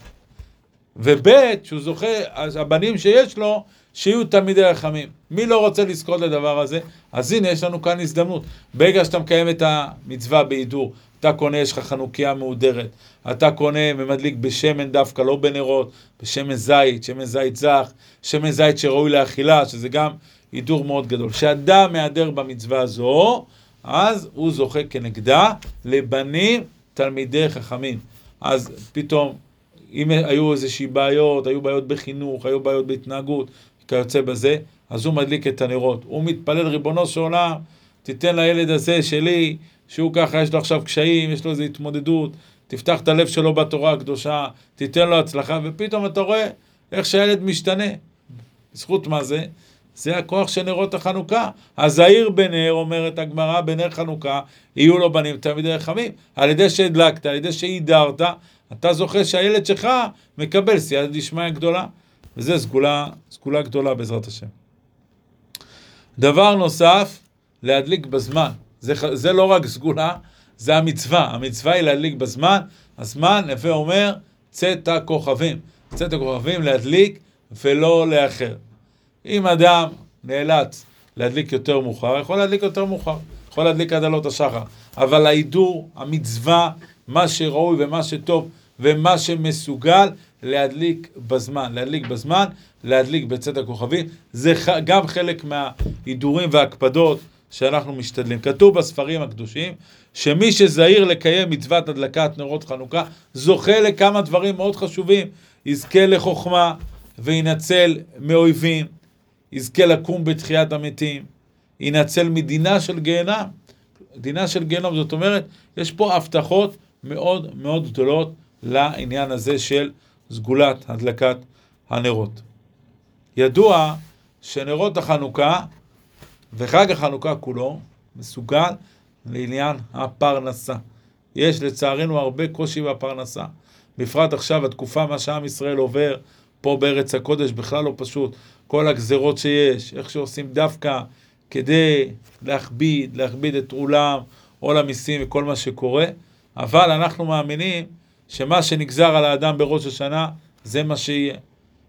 וב' שהוא זוכה, אז הבנים שיש לו, שיהיו תלמידי רחמים. מי לא רוצה לזכות לדבר הזה? אז הנה, יש לנו כאן הזדמנות. ברגע שאתה מקיים את המצווה בהידור, אתה קונה, יש לך חנוכיה מהודרת, אתה קונה ומדליק בשמן דווקא, לא בנרות, בשמן זית, שמן זית זך, שמן זית שראוי לאכילה, שזה גם הידור מאוד גדול. כשאדם מהדר במצווה הזו, אז הוא זוכה כנגדה לבנים תלמידי חכמים. אז פתאום, אם היו איזושהי בעיות, היו בעיות בחינוך, היו בעיות בהתנהגות, כיוצא בזה, אז הוא מדליק את הנרות. הוא מתפלל, ריבונו של עולם, תיתן לילד הזה שלי, שהוא ככה, יש לו עכשיו קשיים, יש לו איזו התמודדות, תפתח את הלב שלו בתורה הקדושה, תיתן לו הצלחה, ופתאום אתה רואה איך שהילד משתנה. בזכות מה זה? זה הכוח של נרות החנוכה. הזעיר בנר, אומרת הגמרא, בנר חנוכה, יהיו לו בנים תלמידי רחמים. על ידי שהדלקת, על ידי שהידרת, אתה זוכה שהילד שלך מקבל סייעתא דשמיא גדולה. וזו סגולה, סגולה גדולה בעזרת השם. דבר נוסף, להדליק בזמן. זה, זה לא רק סגולה, זה המצווה. המצווה היא להדליק בזמן. הזמן, הווה אומר, צאת הכוכבים. צאת הכוכבים להדליק ולא לאחר. אם אדם נאלץ להדליק יותר מאוחר, יכול להדליק יותר מאוחר, יכול להדליק עד עלות השחר. אבל ההידור, המצווה, מה שראוי ומה שטוב ומה שמסוגל, להדליק בזמן, להדליק בזמן, להדליק בצאת הכוכבים. זה גם חלק מההידורים וההקפדות שאנחנו משתדלים. כתוב בספרים הקדושים, שמי שזהיר לקיים מצוות הדלקת נרות חנוכה, זוכה לכמה דברים מאוד חשובים. יזכה לחוכמה וינצל מאויבים, יזכה לקום בתחיית המתים, ינצל מדינה של גיהנם. דינה של גיהנום, זאת אומרת, יש פה הבטחות מאוד מאוד גדולות לעניין הזה של סגולת הדלקת הנרות. ידוע שנרות החנוכה וחג החנוכה כולו מסוגל לעניין הפרנסה. יש לצערנו הרבה קושי בפרנסה. בפרט עכשיו, התקופה, מה שעם ישראל עובר פה בארץ הקודש, בכלל לא פשוט. כל הגזרות שיש, איך שעושים דווקא כדי להכביד, להכביד את עולם, עול המיסים וכל מה שקורה, אבל אנחנו מאמינים שמה שנגזר על האדם בראש השנה, זה מה שיהיה.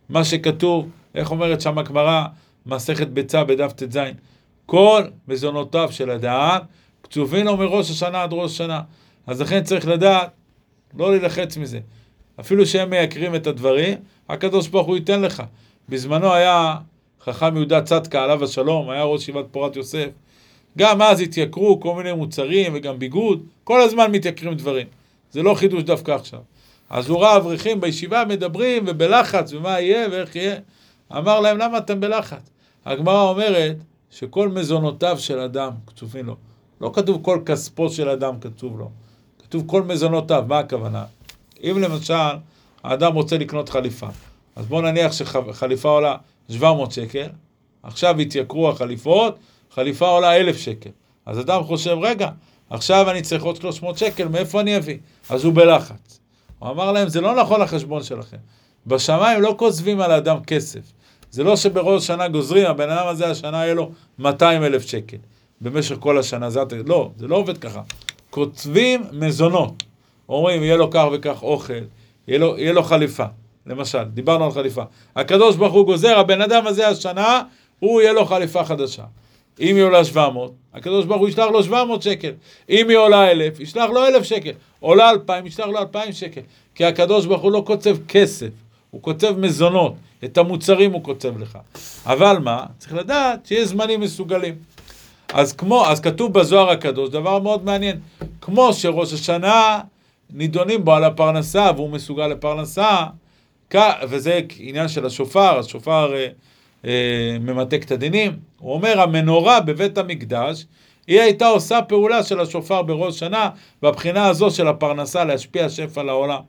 מה שכתוב, איך אומרת שם הגמרא, מסכת ביצה בדף ט"ז, כל מזונותיו של אדם קצובים לו מראש השנה עד ראש השנה. אז לכן צריך לדעת, לא להילחץ מזה. אפילו שהם מייקרים את הדברים, הקדוש ברוך הוא ייתן לך. בזמנו היה חכם יהודה צדקה עליו השלום, היה ראש ישיבת פורת יוסף. גם אז התייקרו כל מיני מוצרים וגם ביגוד, כל הזמן מתייקרים דברים. זה לא חידוש דווקא עכשיו. אז הוא ראה אברכים בישיבה מדברים ובלחץ ומה יהיה ואיך יהיה. אמר להם, למה אתם בלחץ? הגמרא אומרת שכל מזונותיו של אדם כתובים לו. לא כתוב כל כספו של אדם כתוב לו. כתוב כל מזונותיו, מה הכוונה? אם למשל האדם רוצה לקנות חליפה, אז בואו נניח שחליפה עולה 700 שקל, עכשיו התייקרו החליפות, חליפה עולה 1,000 שקל. אז אדם חושב, רגע, עכשיו אני צריך עוד 300 שקל, מאיפה אני אביא? אז הוא בלחץ. הוא אמר להם, זה לא נכון לחשבון שלכם. בשמיים לא כוזבים על האדם כסף. זה לא שבראש שנה גוזרים, הבן אדם הזה השנה יהיה לו 200 אלף שקל במשך כל השנה. זה, לא, זה לא עובד ככה. כותבים מזונות. אומרים, יהיה לו כך וכך אוכל, יהיה לו, יהיה לו חליפה. למשל, דיברנו על חליפה. הקדוש ברוך הוא גוזר, הבן אדם הזה השנה, הוא יהיה לו חליפה חדשה. אם היא עולה 700, הקדוש ברוך הוא ישלח לו 700 שקל. אם היא עולה 1,000, ישלח לו 1,000 שקל. עולה 2,000, ישלח לו 2,000 שקל. כי הקדוש ברוך הוא לא קוצב כסף, הוא כותב מזונות. את המוצרים הוא כותב לך. אבל מה? צריך לדעת שיש זמנים מסוגלים. אז כמו, אז כתוב בזוהר הקדוש דבר מאוד מעניין. כמו שראש השנה נידונים בו על הפרנסה והוא מסוגל לפרנסה, וזה עניין של השופר, השופר אה, אה, ממתק את הדינים. הוא אומר, המנורה בבית המקדש, היא הייתה עושה פעולה של השופר בראש שנה, בבחינה הזו של הפרנסה להשפיע שפע לעולם.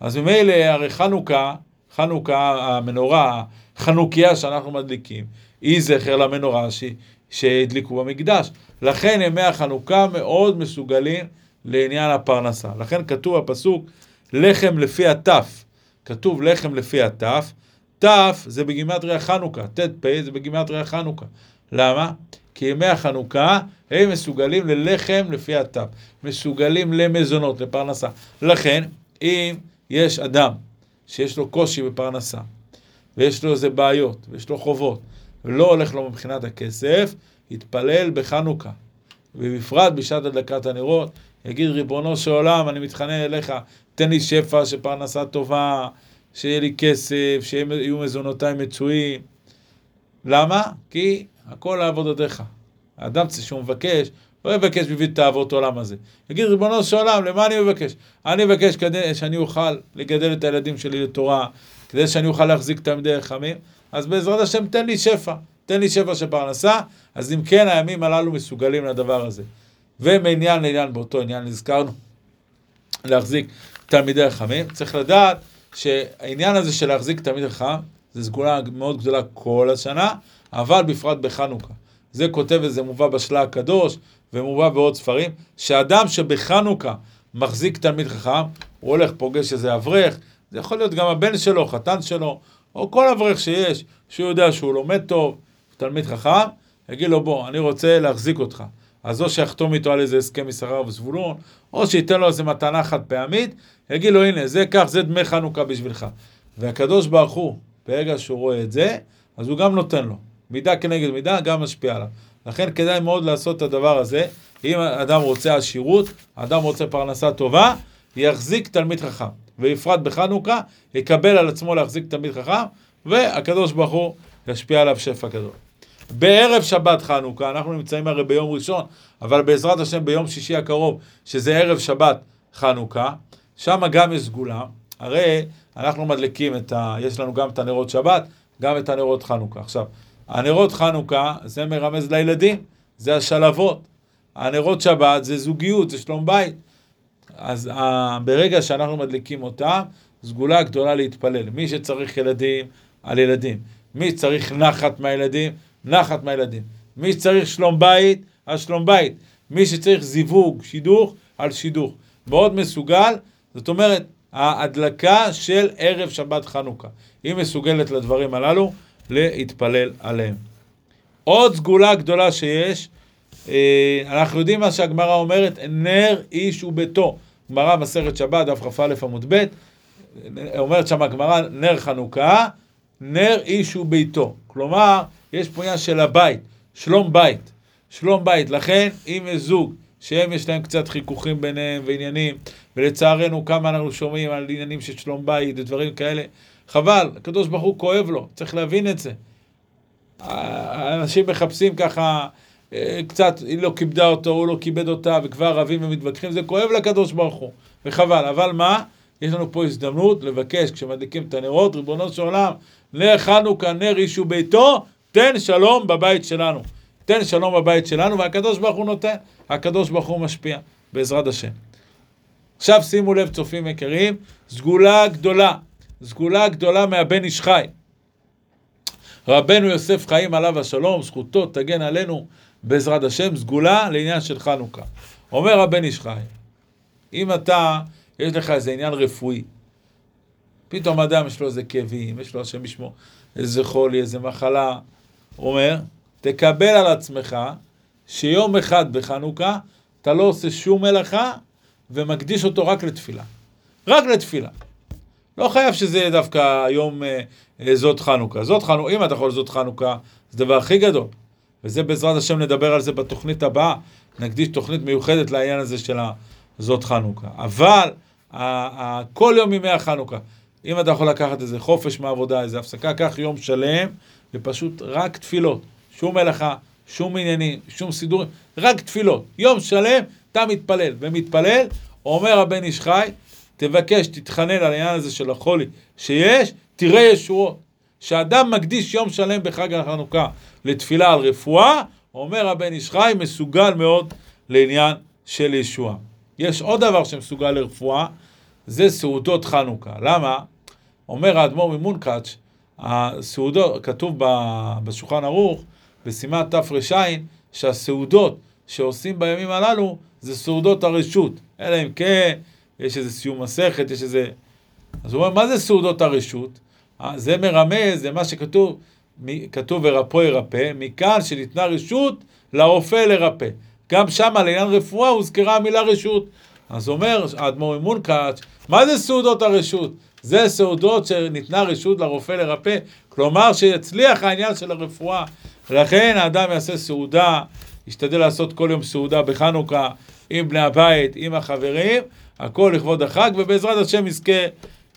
אז ממילא, הרי חנוכה, חנוכה, המנורה, חנוכיה שאנחנו מדליקים, היא זכר למנורה ש... שהדליקו במקדש. לכן ימי החנוכה מאוד מסוגלים לעניין הפרנסה. לכן כתוב הפסוק, לחם לפי הטף. כתוב לחם לפי הטף. תף זה בגימטריה חנוכה, ט"פ זה בגימטריה חנוכה. למה? כי ימי החנוכה הם מסוגלים ללחם לפי הטף, מסוגלים למזונות, לפרנסה. לכן, אם יש אדם שיש לו קושי בפרנסה, ויש לו איזה בעיות, ויש לו חובות, ולא הולך לו מבחינת הכסף, יתפלל בחנוכה. ובפרט בשעת הדלקת הנרות, יגיד, ריבונו של עולם, אני מתחנן אליך, תן לי שפע של פרנסה טובה, שיהיה לי כסף, שיהיו מזונותיי מצויים. למה? כי הכל לעבודתך. האדם שהוא מבקש, לא יבקש בשביל תאוות עולם הזה. יגיד, ריבונו של עולם, למה אני מבקש? אני מבקש כדי שאני אוכל לגדל את הילדים שלי לתורה, כדי שאני אוכל להחזיק תלמידי חכמים, אז בעזרת השם תן לי שפע, תן לי שפע של פרנסה, אז אם כן הימים הללו מסוגלים לדבר הזה. ומעניין לעניין באותו עניין נזכרנו להחזיק תלמידי חכמים, צריך לדעת שהעניין הזה של להחזיק תלמיד חכם, זה סגולה מאוד גדולה כל השנה, אבל בפרט בחנוכה. זה כותב וזה מובא בשלה הקדוש, ומובא בעוד ספרים, שאדם שבחנוכה מחזיק תלמיד חכם, הוא הולך, פוגש איזה אברך, זה יכול להיות גם הבן שלו, חתן שלו, או כל אברך שיש, שהוא יודע שהוא לומד טוב, תלמיד חכם, יגיד לו, בוא, אני רוצה להחזיק אותך. אז או שיחתום איתו על איזה הסכם יששכר וזבולון, או שייתן לו איזה מתנה חד פעמית, יגיד לו, הנה, זה כך, זה דמי חנוכה בשבילך. והקדוש ברוך הוא, ברגע שהוא רואה את זה, אז הוא גם נותן לו. מידה כנגד מידה, גם משפיע עליו. לכן כדאי מאוד לעשות את הדבר הזה. אם אדם רוצה עשירות, אדם רוצה פרנסה טובה, יחזיק תלמיד חכם. ובפרט בחנוכה, יקבל על עצמו להחזיק תלמיד חכם, והקדוש ברוך הוא ישפיע עליו שפע גדול. בערב שבת חנוכה, אנחנו נמצאים הרי ביום ראשון, אבל בעזרת השם ביום שישי הקרוב, שזה ערב שבת חנוכה, שם גם יש סגולה. הרי אנחנו מדליקים את ה... יש לנו גם את הנרות שבת, גם את הנרות חנוכה. עכשיו, הנרות חנוכה זה מרמז לילדים, זה השלבות. הנרות שבת זה זוגיות, זה שלום בית. אז ה... ברגע שאנחנו מדליקים אותם, סגולה גדולה להתפלל. מי שצריך ילדים, על ילדים. מי שצריך נחת מהילדים, נחת מהילדים. מי שצריך שלום בית, על שלום בית. מי שצריך זיווג, שידוך, על שידוך. מאוד מסוגל, זאת אומרת, ההדלקה של ערב שבת חנוכה. היא מסוגלת לדברים הללו. להתפלל עליהם. עוד סגולה גדולה שיש, אה, אנחנו יודעים מה שהגמרא אומרת, נר איש וביתו. גמרא מסכת שבת, דף כ"א עמוד ב', אומרת שם הגמרא, נר חנוכה, נר איש וביתו. כלומר, יש פה עניין של הבית, שלום בית. שלום בית. לכן, אם יש זוג שהם יש להם קצת חיכוכים ביניהם ועניינים, ולצערנו כמה אנחנו שומעים על עניינים של שלום בית ודברים כאלה, חבל, הקדוש ברוך הוא כואב לו, צריך להבין את זה. אנשים מחפשים ככה, אה, קצת, היא לא כיבדה אותו, הוא לא כיבד אותה, וכבר רבים ומתווכחים, זה כואב לקדוש ברוך הוא, וחבל. אבל מה? יש לנו פה הזדמנות לבקש, כשמדליקים את הנרות, ריבונו של עולם, נר חנוכה, נר אישו ביתו, תן שלום בבית שלנו. תן שלום בבית שלנו, והקדוש ברוך הוא נותן, הקדוש ברוך הוא משפיע, בעזרת השם. עכשיו שימו לב, צופים יקרים, סגולה גדולה, סגולה גדולה מהבן איש חי. רבנו יוסף חיים עליו השלום, זכותו תגן עלינו בעזרת השם, סגולה לעניין של חנוכה. אומר הבן איש חי, אם אתה, יש לך איזה עניין רפואי, פתאום אדם יש לו איזה כאבים, יש לו השם ישמור, איזה חולי, איזה מחלה, אומר, תקבל על עצמך שיום אחד בחנוכה אתה לא עושה שום מלאכה ומקדיש אותו רק לתפילה. רק לתפילה. לא חייב שזה יהיה דווקא יום אה, אה, זאת חנוכה. זאת חנוכה, אם אתה יכול זאת חנוכה, זה הדבר הכי גדול. וזה בעזרת השם נדבר על זה בתוכנית הבאה. נקדיש תוכנית מיוחדת לעניין הזה של זאת חנוכה. אבל כל יום ימי החנוכה, אם אתה יכול לקחת איזה חופש מהעבודה, איזה הפסקה, קח יום שלם, ופשוט רק תפילות. שום מלאכה, שום עניינים, שום סידורים, רק תפילות. יום שלם אתה מתפלל, ומתפלל, אומר הבן איש חי, תבקש, תתחנן על העניין הזה של החולי שיש, תראה ישועות. כשאדם מקדיש יום שלם בחג החנוכה לתפילה על רפואה, אומר הבן איש חי, מסוגל מאוד לעניין של ישועה. יש עוד דבר שמסוגל לרפואה, זה סעודות חנוכה. למה? אומר האדמו"ר ממונקאץ', הסעודות, כתוב בשולחן ערוך, בסימן תר"ש, שהסעודות שעושים בימים הללו זה סעודות הרשות. אלא אם כן, יש איזה סיום מסכת, יש איזה... אז הוא אומר, מה זה סעודות הרשות? אה, זה מרמז, זה מה שכתוב, כתוב ורפו ירפא, מכאן שניתנה רשות לרופא לרפא. גם שם לעניין רפואה הוזכרה המילה רשות. אז אומר האדמו"ר ממונקאץ', מה זה סעודות הרשות? זה סעודות שניתנה רשות לרופא לרפא, כלומר שיצליח העניין של הרפואה. לכן האדם יעשה סעודה, ישתדל לעשות כל יום סעודה בחנוכה עם בני הבית, עם החברים, הכל לכבוד החג, ובעזרת השם יזכה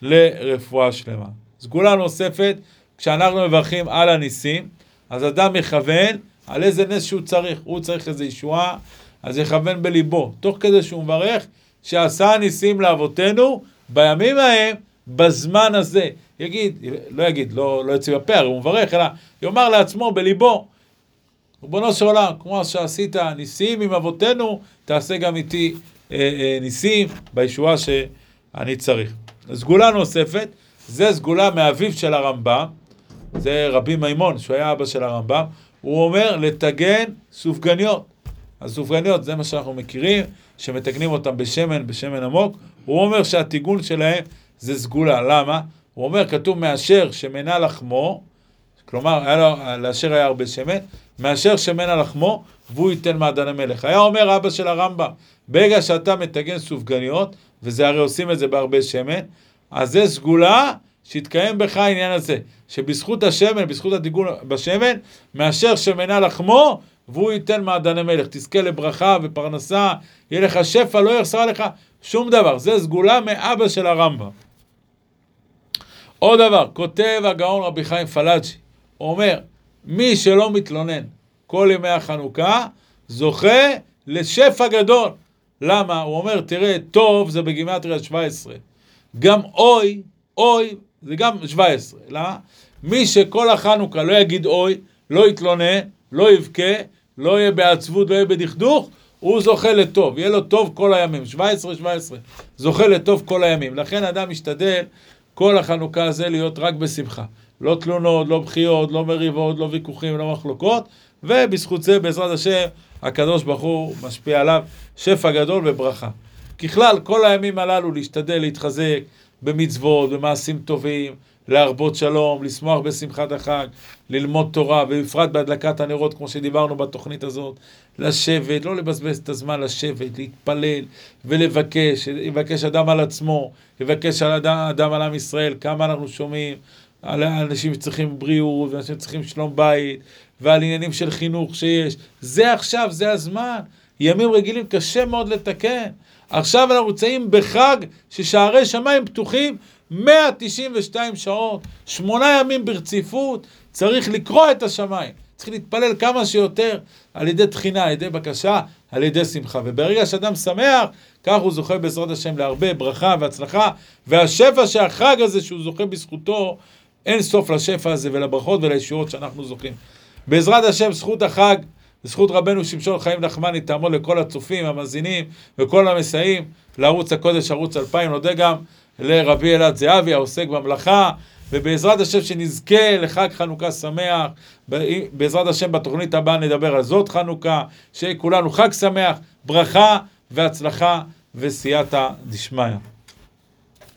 לרפואה שלמה. סגולה נוספת, כשאנחנו מברכים על הניסים, אז אדם יכוון על איזה נס שהוא צריך. הוא צריך איזו ישועה, אז יכוון בליבו, תוך כדי שהוא מברך, שעשה ניסים לאבותינו בימים ההם, בזמן הזה. יגיד, לא יגיד, לא, לא יוצא בפה, הרי הוא מברך, אלא יאמר לעצמו בליבו, ריבונו של עולם, כמו שעשית ניסים עם אבותינו, תעשה גם איתי אה, אה, ניסים בישועה שאני צריך. סגולה נוספת, זה סגולה מאביו של הרמב"ם, זה רבי מימון, שהוא היה אבא של הרמב"ם, הוא אומר לטגן סופגניות. הסופגניות זה מה שאנחנו מכירים, שמתגנים אותם בשמן, בשמן עמוק. הוא אומר שהטיגון שלהם זה סגולה. למה? הוא אומר, כתוב מאשר שמנה לחמו, כלומר, היה לו, לאשר היה הרבה שמן, מאשר על לחמו, והוא ייתן מעדן המלך. היה אומר אבא של הרמב"ם, ברגע שאתה מטגן סופגניות, וזה הרי עושים את זה בהרבה שמן, אז זה סגולה שיתקיים בך העניין הזה, שבזכות השמן, בזכות הדיגון בשמן, מאשר שמנה לחמו, והוא ייתן מעדני מלך. תזכה לברכה ופרנסה, יהיה לך שפע, לא יחסר לך שום דבר. זה סגולה מאבא של הרמב"ם. עוד דבר, כותב הגאון רבי חיים פלאג'י, הוא אומר, מי שלא מתלונן כל ימי החנוכה, זוכה לשפע גדול. למה? הוא אומר, תראה, טוב זה בגימטריה 17. גם אוי, אוי, זה גם 17. למה? מי שכל החנוכה לא יגיד אוי, לא יתלונן, לא יבכה, לא יהיה בעצבות, לא יהיה בדכדוך, הוא זוכה לטוב, יהיה לו טוב כל הימים, 17, 17, זוכה לטוב כל הימים. לכן אדם משתדל כל החנוכה הזה להיות רק בשמחה. לא תלונות, לא בכיות, לא מריבות, לא ויכוחים, לא מחלוקות, ובזכות זה, בעזרת השם, הקדוש ברוך הוא משפיע עליו שפע גדול וברכה. ככלל, כל הימים הללו להשתדל להתחזק במצוות, במעשים טובים, להרבות שלום, לשמוח בשמחת החג, ללמוד תורה, ובפרט בהדלקת הנרות, כמו שדיברנו בתוכנית הזאת, לשבת, לא לבזבז את הזמן, לשבת, להתפלל ולבקש, יבקש אדם על עצמו, יבקש על אדם, אדם על עם ישראל, כמה אנחנו שומעים על אנשים שצריכים בריאות, ואנשים שצריכים שלום בית, ועל עניינים של חינוך שיש. זה עכשיו, זה הזמן. ימים רגילים קשה מאוד לתקן. עכשיו אנחנו נמצאים בחג ששערי שמיים פתוחים, 192 שעות, שמונה ימים ברציפות, צריך לקרוא את השמיים. צריך להתפלל כמה שיותר על ידי תחינה, על ידי בקשה, על ידי שמחה. וברגע שאדם שמח, כך הוא זוכה בעזרת השם להרבה ברכה והצלחה, והשפע שהחג הזה שהוא זוכה בזכותו, אין סוף לשפע הזה ולברכות ולישועות שאנחנו זוכים. בעזרת השם, זכות החג, זכות רבנו שמשון חיים נחמני תעמוד לכל הצופים, המאזינים וכל המסייעים לערוץ הקודש, ערוץ 2000. נודה גם לרבי אלעד זהבי, העוסק במלאכה. ובעזרת השם שנזכה לחג חנוכה שמח, בעזרת השם בתוכנית הבאה נדבר על זאת חנוכה, שיהיה כולנו חג שמח, ברכה והצלחה וסייעתא דשמיא.